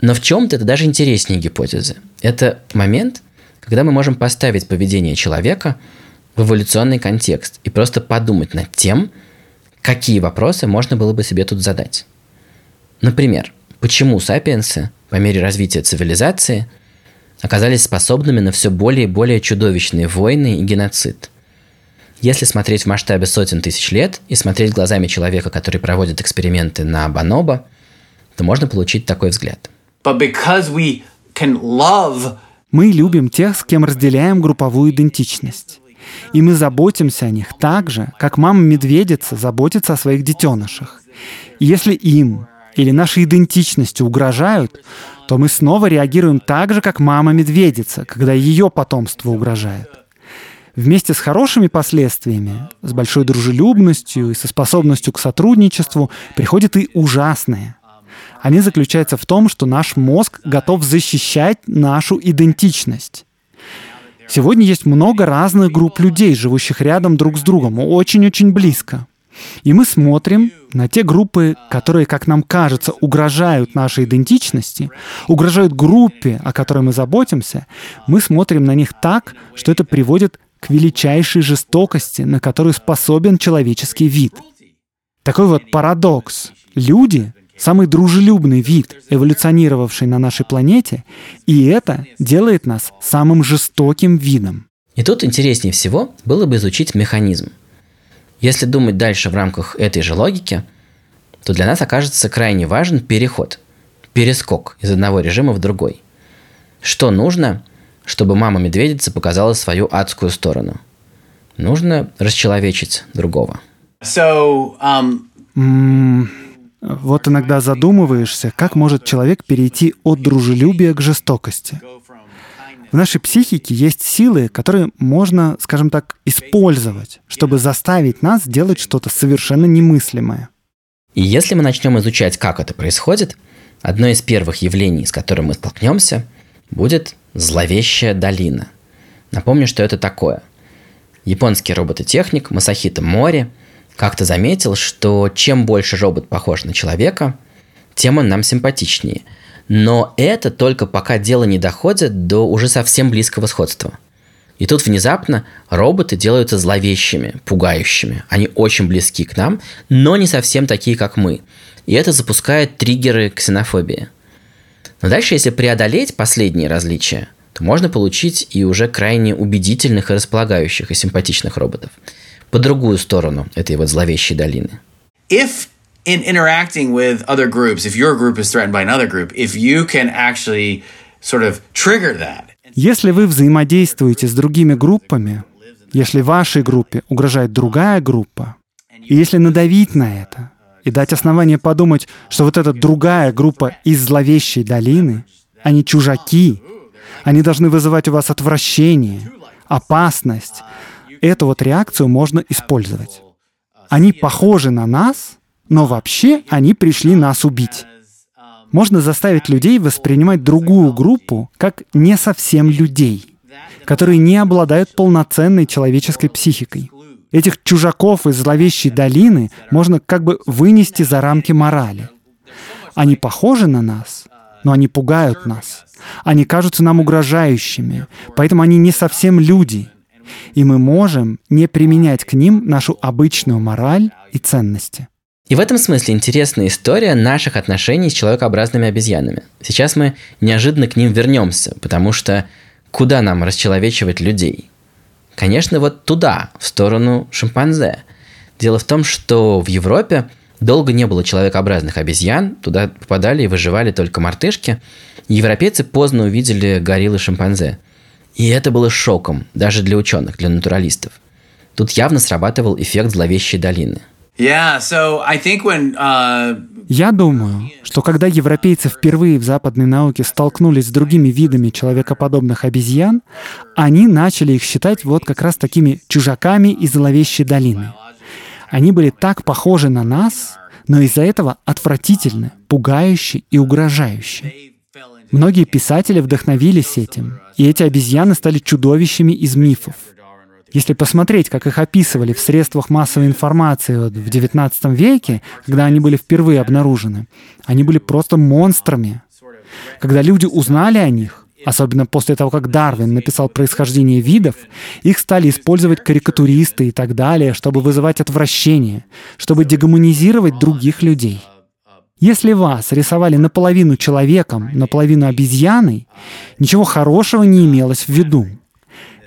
Но в чем-то это даже интереснее гипотезы. Это момент, когда мы можем поставить поведение человека в эволюционный контекст и просто подумать над тем, какие вопросы можно было бы себе тут задать. Например, почему сапиенсы по мере развития цивилизации – оказались способными на все более и более чудовищные войны и геноцид. Если смотреть в масштабе сотен тысяч лет и смотреть глазами человека, который проводит эксперименты на бонобо, то можно получить такой взгляд. Love... Мы любим тех, с кем разделяем групповую идентичность. И мы заботимся о них так же, как мама-медведица заботится о своих детенышах. И если им или нашей идентичности угрожают, то мы снова реагируем так же, как мама-медведица, когда ее потомство угрожает. Вместе с хорошими последствиями, с большой дружелюбностью и со способностью к сотрудничеству приходят и ужасные. Они заключаются в том, что наш мозг готов защищать нашу идентичность. Сегодня есть много разных групп людей, живущих рядом друг с другом, очень-очень близко. И мы смотрим на те группы, которые, как нам кажется, угрожают нашей идентичности, угрожают группе, о которой мы заботимся, мы смотрим на них так, что это приводит к величайшей жестокости, на которую способен человеческий вид. Такой вот парадокс. Люди — самый дружелюбный вид, эволюционировавший на нашей планете, и это делает нас самым жестоким видом. И тут интереснее всего было бы изучить механизм — Если думать дальше в рамках этой же логики, то для нас окажется крайне важен переход, перескок из одного режима в другой. Что нужно, чтобы мама-медведица показала свою адскую сторону? Нужно расчеловечить другого. So, um, М, Вот иногда задумываешься, как может человек перейти от дружелюбия к жестокости. В нашей психике есть силы, которые можно, скажем так, использовать, чтобы заставить нас делать что-то совершенно немыслимое. И если мы начнем изучать, как это происходит, одно из первых явлений, с которым мы столкнемся, будет зловещая долина. Напомню, что это такое. Японский робототехник Масахита Мори как-то заметил, что чем больше робот похож на человека, тем он нам симпатичнее. Но это только пока дело не доходит до уже совсем близкого сходства. И тут внезапно роботы делаются зловещими, пугающими. Они очень близки к нам, но не совсем такие, как мы. И это запускает триггеры ксенофобии. Но дальше, если преодолеть последние различия, то можно получить и уже крайне убедительных и располагающих и симпатичных роботов. По другую сторону этой вот зловещей долины. if in interacting with other groups, if your group is threatened by another group, if you can actually sort of trigger that, Если вы взаимодействуете с другими группами, если вашей группе угрожает другая группа, и если надавить на это и дать основание подумать, что вот эта другая группа из зловещей долины, они чужаки, они должны вызывать у вас отвращение, опасность, эту вот реакцию можно использовать. Они похожи на нас, но вообще они пришли нас убить. Можно заставить людей воспринимать другую группу как не совсем людей, которые не обладают полноценной человеческой психикой. Этих чужаков из зловещей долины можно как бы вынести за рамки морали. Они похожи на нас, но они пугают нас. Они кажутся нам угрожающими, поэтому они не совсем люди. И мы можем не применять к ним нашу обычную мораль и ценности. И в этом смысле интересная история наших отношений с человекообразными обезьянами. Сейчас мы неожиданно к ним вернемся, потому что куда нам расчеловечивать людей? Конечно, вот туда, в сторону шимпанзе. Дело в том, что в Европе долго не было человекообразных обезьян, туда попадали и выживали только мартышки. Европейцы поздно увидели гориллы шимпанзе. И это было шоком, даже для ученых, для натуралистов. Тут явно срабатывал эффект зловещей долины. Uh, Я думаю, что когда европейцы впервые в западной науке столкнулись с другими видами человекоподобных обезьян, они начали их считать вот как раз такими чужаками из зловещей долины. Они были так похожи на нас, но из-за этого отвратительны, пугающие и угрожающие. Многие писатели вдохновились этим, и эти обезьяны стали чудовищами из мифов. Если посмотреть, как их описывали в средствах массовой информации вот в XIX веке, когда они были впервые обнаружены, они были просто монстрами. Когда люди узнали о них, особенно после того, как Дарвин написал «Происхождение видов», их стали использовать карикатуристы и так далее, чтобы вызывать отвращение, чтобы дегуманизировать других людей. Если вас рисовали наполовину человеком, наполовину обезьяной, ничего хорошего не имелось в виду.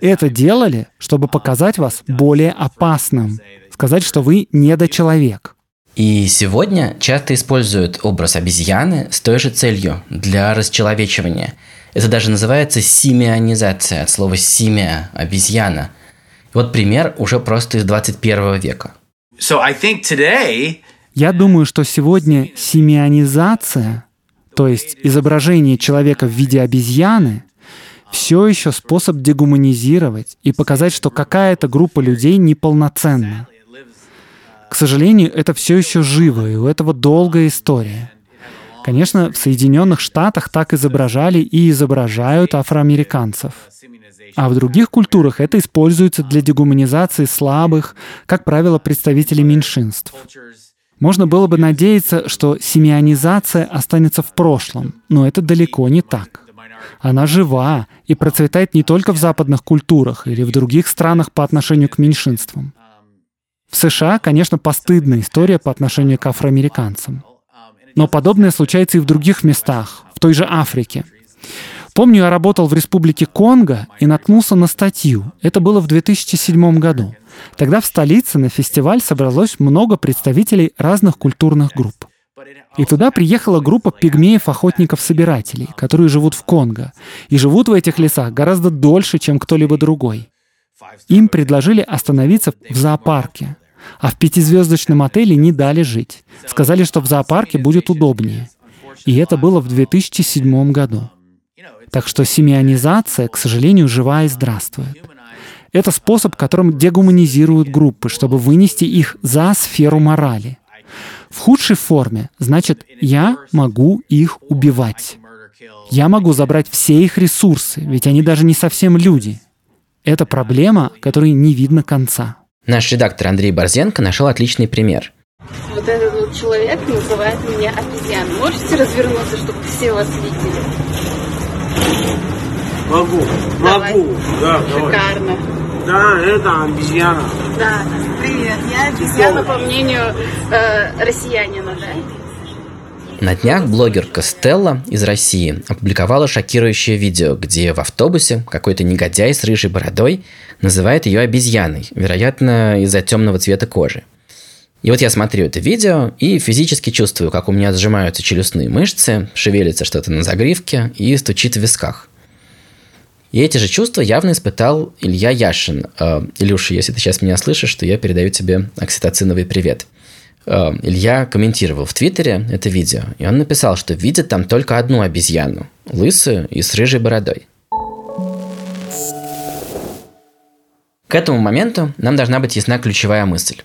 Это делали, чтобы показать вас более опасным, сказать, что вы недочеловек. И сегодня часто используют образ обезьяны с той же целью для расчеловечивания. Это даже называется симеонизация от слова симеа – обезьяна. Вот пример уже просто из 21 века. so I think today Я думаю, что сегодня семианизация, то есть изображение человека в виде обезьяны, все еще способ дегуманизировать и показать, что какая-то группа людей неполноценна. К сожалению, это все еще живо, и у этого долгая история. Конечно, в Соединенных Штатах так изображали и изображают афроамериканцев. А в других культурах это используется для дегуманизации слабых, как правило, представителей меньшинств. Можно было бы надеяться, что семианизация останется в прошлом, но это далеко не так. Она жива и процветает не только в западных культурах или в других странах по отношению к меньшинствам. В США, конечно, постыдная история по отношению к афроамериканцам. Но подобное случается и в других местах, в той же Африке. Помню, я работал в республике Конго и наткнулся на статью. Это было в 2007 году. Тогда в столице на фестиваль собралось много представителей разных культурных групп. И туда приехала группа пигмеев-охотников-собирателей, которые живут в Конго, и живут в этих лесах гораздо дольше, чем кто-либо другой. Им предложили остановиться в зоопарке, а в пятизвездочном отеле не дали жить. Сказали, что в зоопарке будет удобнее. И это было в 2007 году. Так что семианизация, к сожалению, жива и здравствует. Это способ, которым дегуманизируют группы, чтобы вынести их за сферу морали. В худшей форме значит, я могу их убивать. Я могу забрать все их ресурсы, ведь они даже не совсем люди. Это проблема, которой не видно конца. Наш редактор Андрей Борзенко нашел отличный пример. Вот этот вот человек называет меня обезьяной. Можете развернуться, чтобы все вас видели? Могу, Давай. могу. Да, давай. Да, это обезьяна. Да, привет. Я обезьяна, по мнению э, россиянина, да? На днях блогерка Стелла из России опубликовала шокирующее видео, где в автобусе какой-то негодяй с рыжей бородой называет ее обезьяной, вероятно, из-за темного цвета кожи. И вот я смотрю это видео и физически чувствую, как у меня сжимаются челюстные мышцы, шевелится что-то на загривке и стучит в висках. И эти же чувства явно испытал Илья Яшин. Э, Илюша, если ты сейчас меня слышишь, то я передаю тебе окситоциновый привет. Э, Илья комментировал в Твиттере это видео, и он написал, что видит там только одну обезьяну, лысую и с рыжей бородой. К этому моменту нам должна быть ясна ключевая мысль.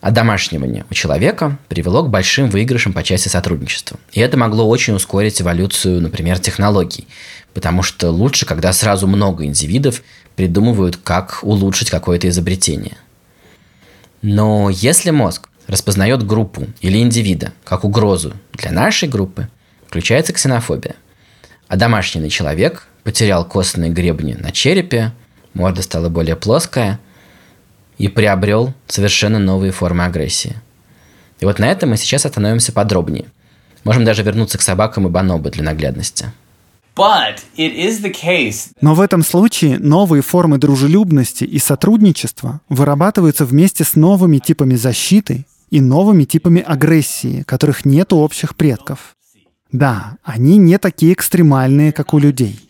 Одомашнивание у человека привело к большим выигрышам по части сотрудничества. И это могло очень ускорить эволюцию, например, технологий. Потому что лучше, когда сразу много индивидов придумывают, как улучшить какое-то изобретение. Но если мозг распознает группу или индивида как угрозу для нашей группы, включается ксенофобия. А домашний человек потерял костные гребни на черепе, морда стала более плоская и приобрел совершенно новые формы агрессии. И вот на этом мы сейчас остановимся подробнее. Можем даже вернуться к собакам и бонобо для наглядности. Но в этом случае новые формы дружелюбности и сотрудничества вырабатываются вместе с новыми типами защиты и новыми типами агрессии, которых нет у общих предков. Да, они не такие экстремальные, как у людей.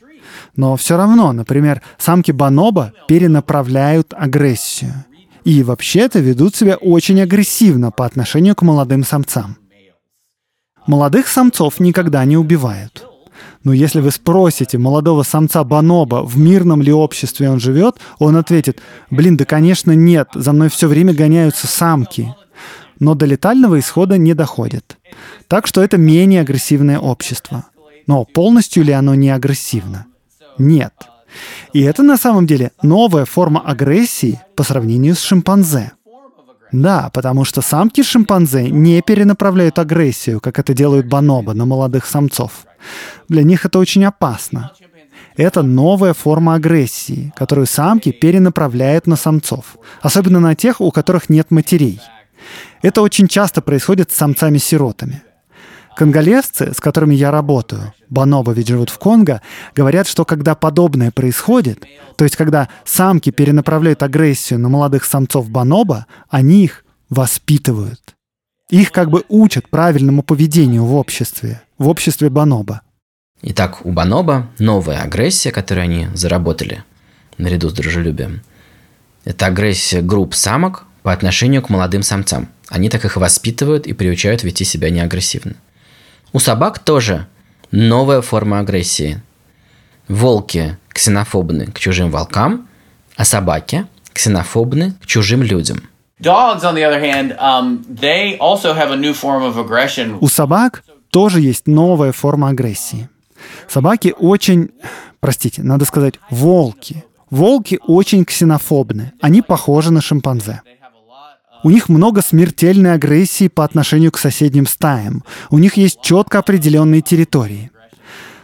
Но все равно, например, самки бонобо перенаправляют агрессию. И вообще-то ведут себя очень агрессивно по отношению к молодым самцам. Молодых самцов никогда не убивают. Но если вы спросите молодого самца бонобо, в мирном ли обществе он живет, он ответит, блин, да конечно нет, за мной все время гоняются самки. Но до летального исхода не доходит. Так что это менее агрессивное общество. Но полностью ли оно не агрессивно? Нет. И это на самом деле новая форма агрессии по сравнению с шимпанзе. Да, потому что самки шимпанзе не перенаправляют агрессию, как это делают бонобо на молодых самцов. Для них это очень опасно. Это новая форма агрессии, которую самки перенаправляют на самцов, особенно на тех, у которых нет матерей. Это очень часто происходит с самцами-сиротами. Конголезцы, с которыми я работаю, бонобо ведь живут в Конго, говорят, что когда подобное происходит, то есть когда самки перенаправляют агрессию на молодых самцов бонобо, они их воспитывают. Их как бы учат правильному поведению в обществе, в обществе бонобо. Итак, у бонобо новая агрессия, которую они заработали наряду с дружелюбием. Это агрессия групп самок по отношению к молодым самцам. Они так их воспитывают и приучают вести себя неагрессивно. У собак тоже новая форма агрессии. Волки ксенофобны к чужим волкам, а собаки ксенофобны к чужим людям. Um. У собак тоже есть новая форма агрессии. Собаки очень, простите, надо сказать, волки. Волки очень ксенофобны. Они похожи на шимпанзе. У них много смертельной агрессии по отношению к соседним стаям. У них есть четко определенные территории.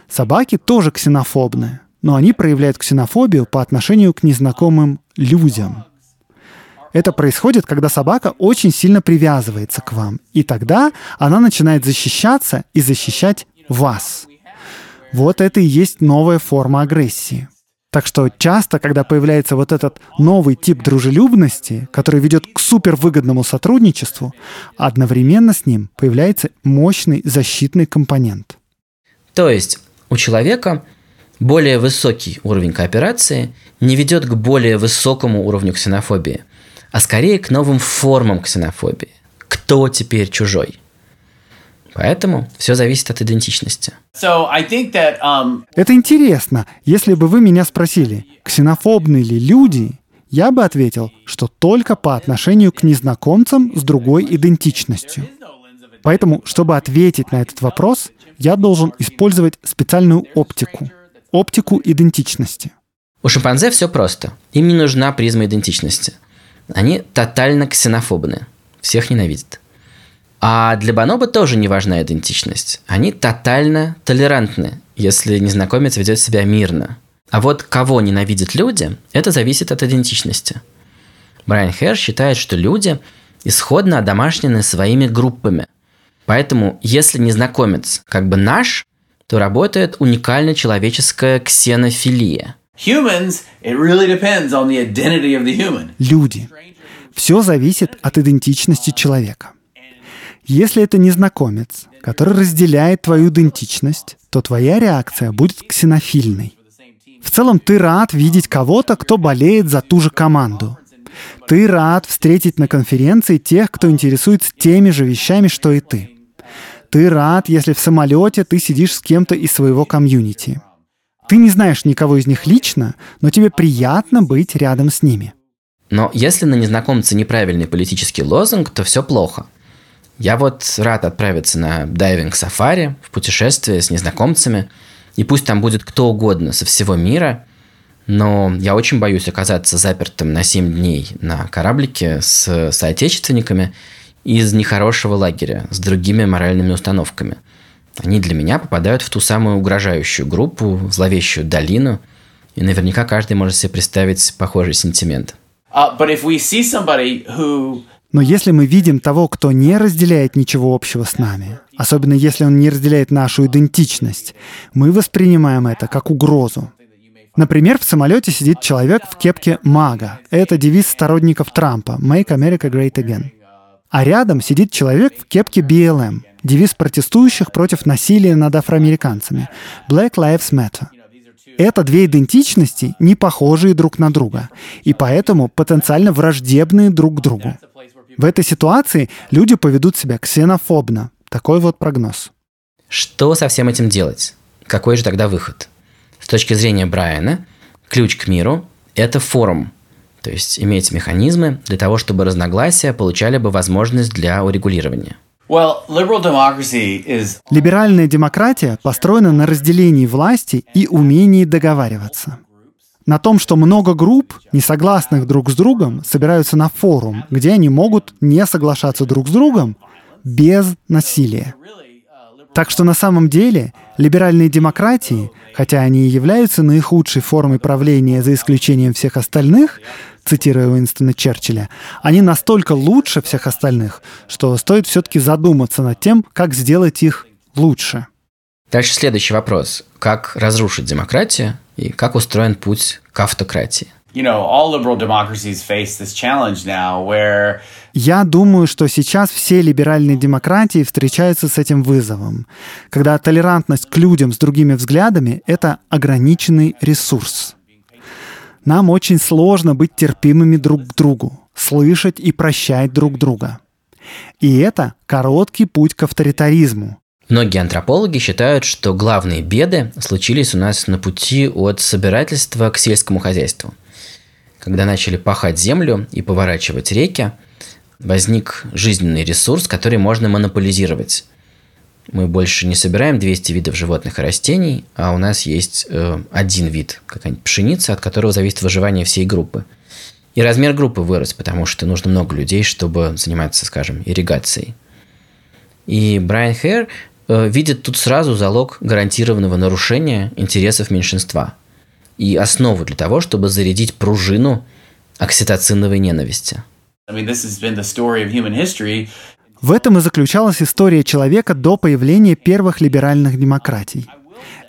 Собаки тоже ксенофобны, но они проявляют ксенофобию по отношению к незнакомым людям. Это происходит, когда собака очень сильно привязывается к вам, и тогда она начинает защищаться и защищать вас. Вот это и есть новая форма агрессии. Так что часто, когда появляется вот этот новый тип дружелюбности, который ведет к супервыгодному сотрудничеству, одновременно с ним появляется мощный защитный компонент. То есть у человека более высокий уровень кооперации не ведет к более высокому уровню ксенофобии, а скорее к новым формам ксенофобии. Кто теперь чужой? Поэтому все зависит от идентичности. So that um, Это интересно. Если бы вы меня спросили, ксенофобны ли люди, я бы ответил, что только по отношению к незнакомцам с другой идентичностью. Поэтому, чтобы ответить на этот вопрос, я должен использовать специальную оптику. Оптику идентичности. У шимпанзе все просто. Им не нужна призма идентичности. Они тотально ксенофобны. Всех ненавидят. А для бонобо тоже не важна идентичность. Они тотально толерантны, если незнакомец ведет себя мирно. А вот кого ненавидят люди, это зависит от идентичности. Брайан Хер считает, что люди исходно одомашнены своими группами. Поэтому, если незнакомец как бы наш, то работает уникально человеческая ксенофилия. humans, it really depends on the identity of the human. Люди. Все зависит от идентичности человека. Если это незнакомец, который разделяет твою идентичность, то твоя реакция будет ксенофильной. В целом ты рад видеть кого-то, кто болеет за ту же команду. Ты рад встретить на конференции тех, кто интересуется теми же вещами, что и ты. Ты рад, если в самолете ты сидишь с кем-то из своего комьюнити. Ты не знаешь никого из них лично, но тебе приятно быть рядом с ними. Но если на незнакомца неправильный политический лозунг, то все плохо. Я вот рад отправиться на дайвинг-сафари, в путешествие с незнакомцами, и пусть там будет кто угодно со всего мира, но я очень боюсь оказаться запертым на 7 дней на кораблике с соотечественниками из нехорошего лагеря, с другими моральными установками. Они для меня попадают в ту самую угрожающую группу, в зловещую долину, и наверняка каждый может себе представить похожий сентимент. Uh, but if we see somebody who Но если мы видим того, кто не разделяет ничего общего с нами, особенно если он не разделяет нашу идентичность, мы воспринимаем это как угрозу. Например, в самолете сидит человек в кепке мага. Это девиз сторонников Трампа «Make America Great Again». А рядом сидит человек в кепке BLM, девиз протестующих против насилия над афроамериканцами «Black Lives Matter». Это две идентичности, не похожие друг на друга, и поэтому потенциально враждебные друг к другу. В этой ситуации люди поведут себя ксенофобно. Такой вот прогноз. Что со всем этим делать? Какой же тогда выход? С точки зрения Брайана, ключ к миру – это форум, то есть иметь механизмы для того, чтобы разногласия получали бы возможность для урегулирования. Либеральная демократия построена на разделении власти и умении договариваться. На том, что много групп, не согласных друг с другом, собираются на форум, где они могут не соглашаться друг с другом без насилия. Так что на самом деле либеральные демократии, хотя они и являются наихудшей формой правления за исключением всех остальных, цитируя Уинстона Черчилля, они настолько лучше всех остальных, что стоит все-таки задуматься над тем, как сделать их лучше. Дальше следующий вопрос. Как разрушить демократию и как устроен путь к автократии? you know all liberal democracies face this challenge now where Я думаю, что сейчас все либеральные демократии встречаются с этим вызовом, когда толерантность к людям с другими взглядами — это ограниченный ресурс. Нам очень сложно быть терпимыми друг к другу, слышать и прощать друг друга. И это короткий путь к авторитаризму. Многие антропологи считают, что главные беды случились у нас на пути от собирательства к сельскому хозяйству. Когда начали пахать землю и поворачивать реки, возник жизненный ресурс, который можно монополизировать. Мы больше не собираем 200 видов животных и растений, а у нас есть э, один вид, какая-нибудь пшеница, от которого зависит выживание всей группы. И размер группы вырос, потому что нужно много людей, чтобы заниматься, скажем, ирригацией. И Брайан э, видит тут сразу залог гарантированного нарушения интересов меньшинства и основу для того, чтобы зарядить пружину окситоциновой ненависти. В этом и заключалась история человека до появления первых либеральных демократий.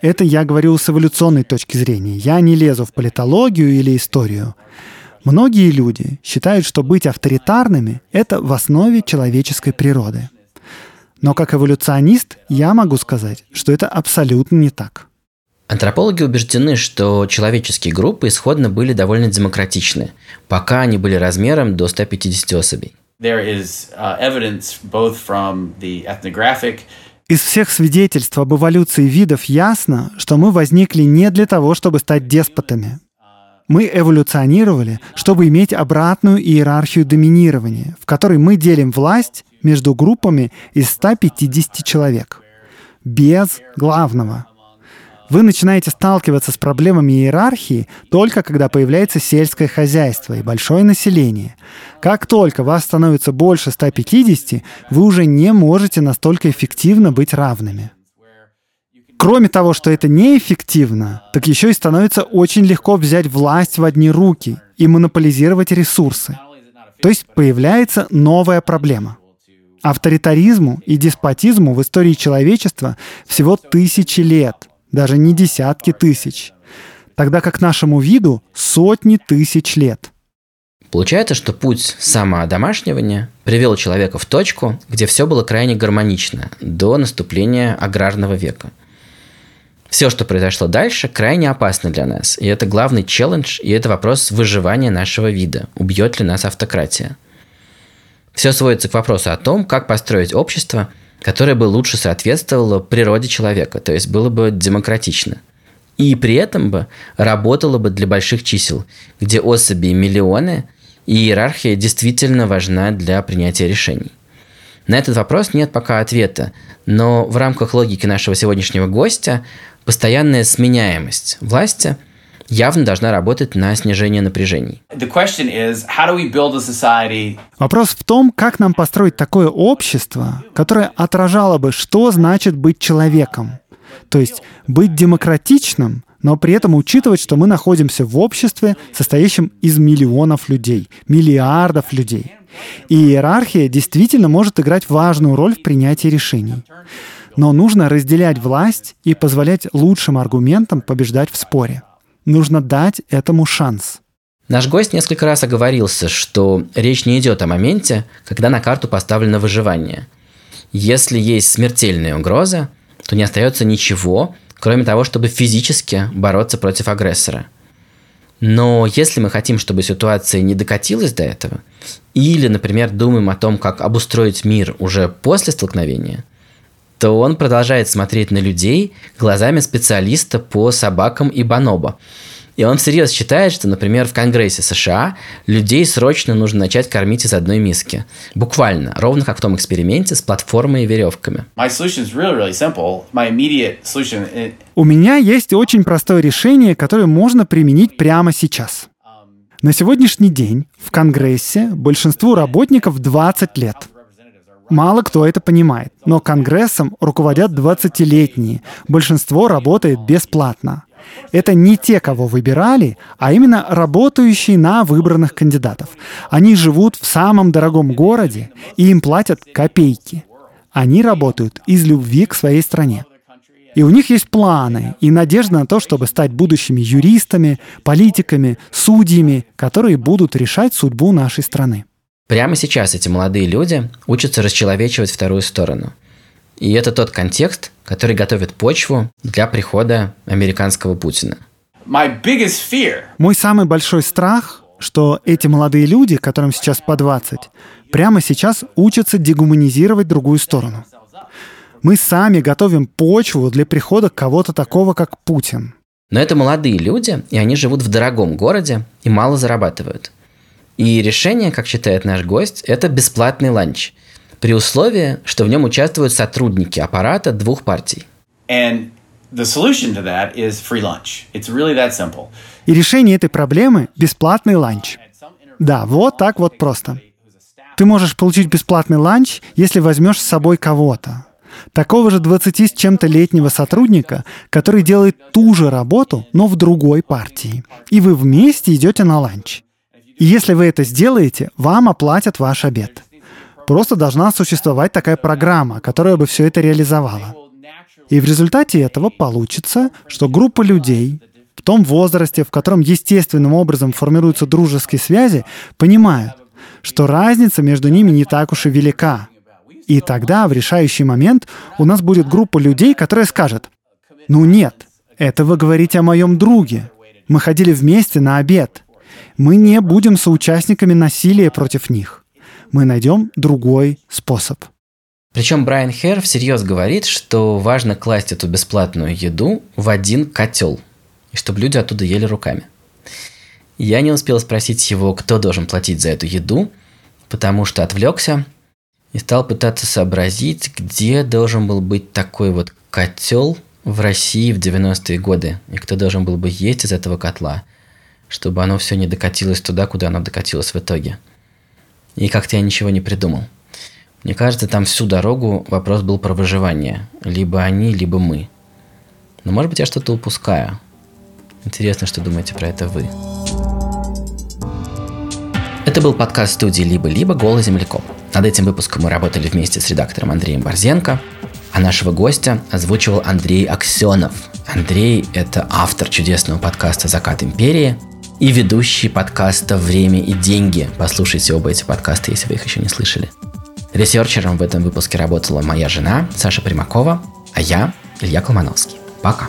Это я говорю с эволюционной точки зрения. Я не лезу в политологию или историю. Многие люди считают, что быть авторитарными — это в основе человеческой природы. Но как эволюционист я могу сказать, что это абсолютно не так. Антропологи убеждены, что человеческие группы исходно были довольно демократичны, пока они были размером до 150 особей. There is uh, evidence both from the ethnographic Из всех свидетельств об эволюции видов ясно, что мы возникли не для того, чтобы стать деспотами. Мы эволюционировали, чтобы иметь обратную иерархию доминирования, в которой мы делим власть между группами из 150 человек. Без главного. Вы начинаете сталкиваться с проблемами иерархии только когда появляется сельское хозяйство и большое население. Как только вас становится больше 150, вы уже не можете настолько эффективно быть равными. Кроме того, что это неэффективно, так еще и становится очень легко взять власть в одни руки и монополизировать ресурсы. То есть появляется новая проблема. Авторитаризму и деспотизму в истории человечества всего тысячи лет, даже не десятки тысяч, тогда как нашему виду сотни тысяч лет. Получается, что путь самоодомашнивания привел человека в точку, где все было крайне гармонично до наступления аграрного века – все, что произошло дальше, крайне опасно для нас. И это главный челлендж, и это вопрос выживания нашего вида. Убьет ли нас автократия? Все сводится к вопросу о том, как построить общество, которое бы лучше соответствовало природе человека, то есть было бы демократично. И при этом бы работало бы для больших чисел, где особи миллионы, и иерархия действительно важна для принятия решений. На этот вопрос нет пока ответа, но в рамках логики нашего сегодняшнего гостя постоянная сменяемость власти явно должна работать на снижение напряжений. Вопрос в том, как нам построить такое общество, которое отражало бы, что значит быть человеком. То есть быть демократичным, но при этом учитывать, что мы находимся в обществе, состоящем из миллионов людей, миллиардов людей. И иерархия действительно может играть важную роль в принятии решений. Но нужно разделять власть и позволять лучшим аргументам побеждать в споре. Нужно дать этому шанс. Наш гость несколько раз оговорился, что речь не идет о моменте, когда на карту поставлено выживание. Если есть смертельная угроза, то не остается ничего, кроме того, чтобы физически бороться против агрессора. Но если мы хотим, чтобы ситуация не докатилась до этого, или, например, думаем о том, как обустроить мир уже после столкновения – то он продолжает смотреть на людей глазами специалиста по собакам и бонобо. И он всерьез считает, что, например, в Конгрессе США людей срочно нужно начать кормить из одной миски. Буквально, ровно как в том эксперименте с платформой и веревками. У меня есть очень простое решение, которое можно применить прямо сейчас. На сегодняшний день в Конгрессе большинству работников 20 лет – Мало кто это понимает, но Конгрессом руководят 20-летние. Большинство работает бесплатно. Это не те, кого выбирали, а именно работающие на выбранных кандидатов. Они живут в самом дорогом городе, и им платят копейки. Они работают из любви к своей стране. И у них есть планы и надежда на то, чтобы стать будущими юристами, политиками, судьями, которые будут решать судьбу нашей страны. Прямо сейчас эти молодые люди учатся расчеловечивать вторую сторону. И это тот контекст, который готовит почву для прихода американского Путина. Мой самый большой страх, что эти молодые люди, которым сейчас по 20, прямо сейчас учатся дегуманизировать другую сторону. Мы сами готовим почву для прихода кого-то такого, как Путин. Но это молодые люди, и они живут в дорогом городе и мало зарабатывают. И решение, как считает наш гость, это бесплатный ланч, при условии, что в нем участвуют сотрудники аппарата двух партий. And the solution to that is free lunch. It's really that simple. И решение этой проблемы – бесплатный ланч. Да, вот так вот просто. Ты можешь получить бесплатный ланч, если возьмешь с собой кого-то. Такого же 20 с чем-то летнего сотрудника, который делает ту же работу, но в другой партии. И вы вместе идете на ланч. И если вы это сделаете, вам оплатят ваш обед. Просто должна существовать такая программа, которая бы все это реализовала. И в результате этого получится, что группа людей в том возрасте, в котором естественным образом формируются дружеские связи, понимают, что разница между ними не так уж и велика. И тогда в решающий момент у нас будет группа людей, которая скажет, ну нет, это вы говорите о моем друге. Мы ходили вместе на обед. Мы не будем соучастниками насилия против них. Мы найдем другой способ. Причем Брайан Хер всерьез говорит, что важно класть эту бесплатную еду в один котел, и чтобы люди оттуда ели руками. Я не успел спросить его, кто должен платить за эту еду, потому что отвлекся и стал пытаться сообразить, где должен был быть такой вот котел в России в 90-е годы, и кто должен был бы есть из этого котла, чтобы оно все не докатилось туда, куда оно докатилось в итоге. И как-то я ничего не придумал. Мне кажется, там всю дорогу вопрос был про выживание. Либо они, либо мы. Но может быть я что-то упускаю. Интересно, что думаете про это вы. Это был подкаст студии «Либо-либо. Голый землекоп». Над этим выпуском мы работали вместе с редактором Андреем Борзенко, а нашего гостя озвучивал Андрей Аксенов. Андрей – это автор чудесного подкаста «Закат империи» и ведущий подкаста «Время и деньги». Послушайте оба эти подкаста, если вы их еще не слышали. Ресерчером в этом выпуске работала моя жена Саша Примакова, а я Илья Колмановский. Пока.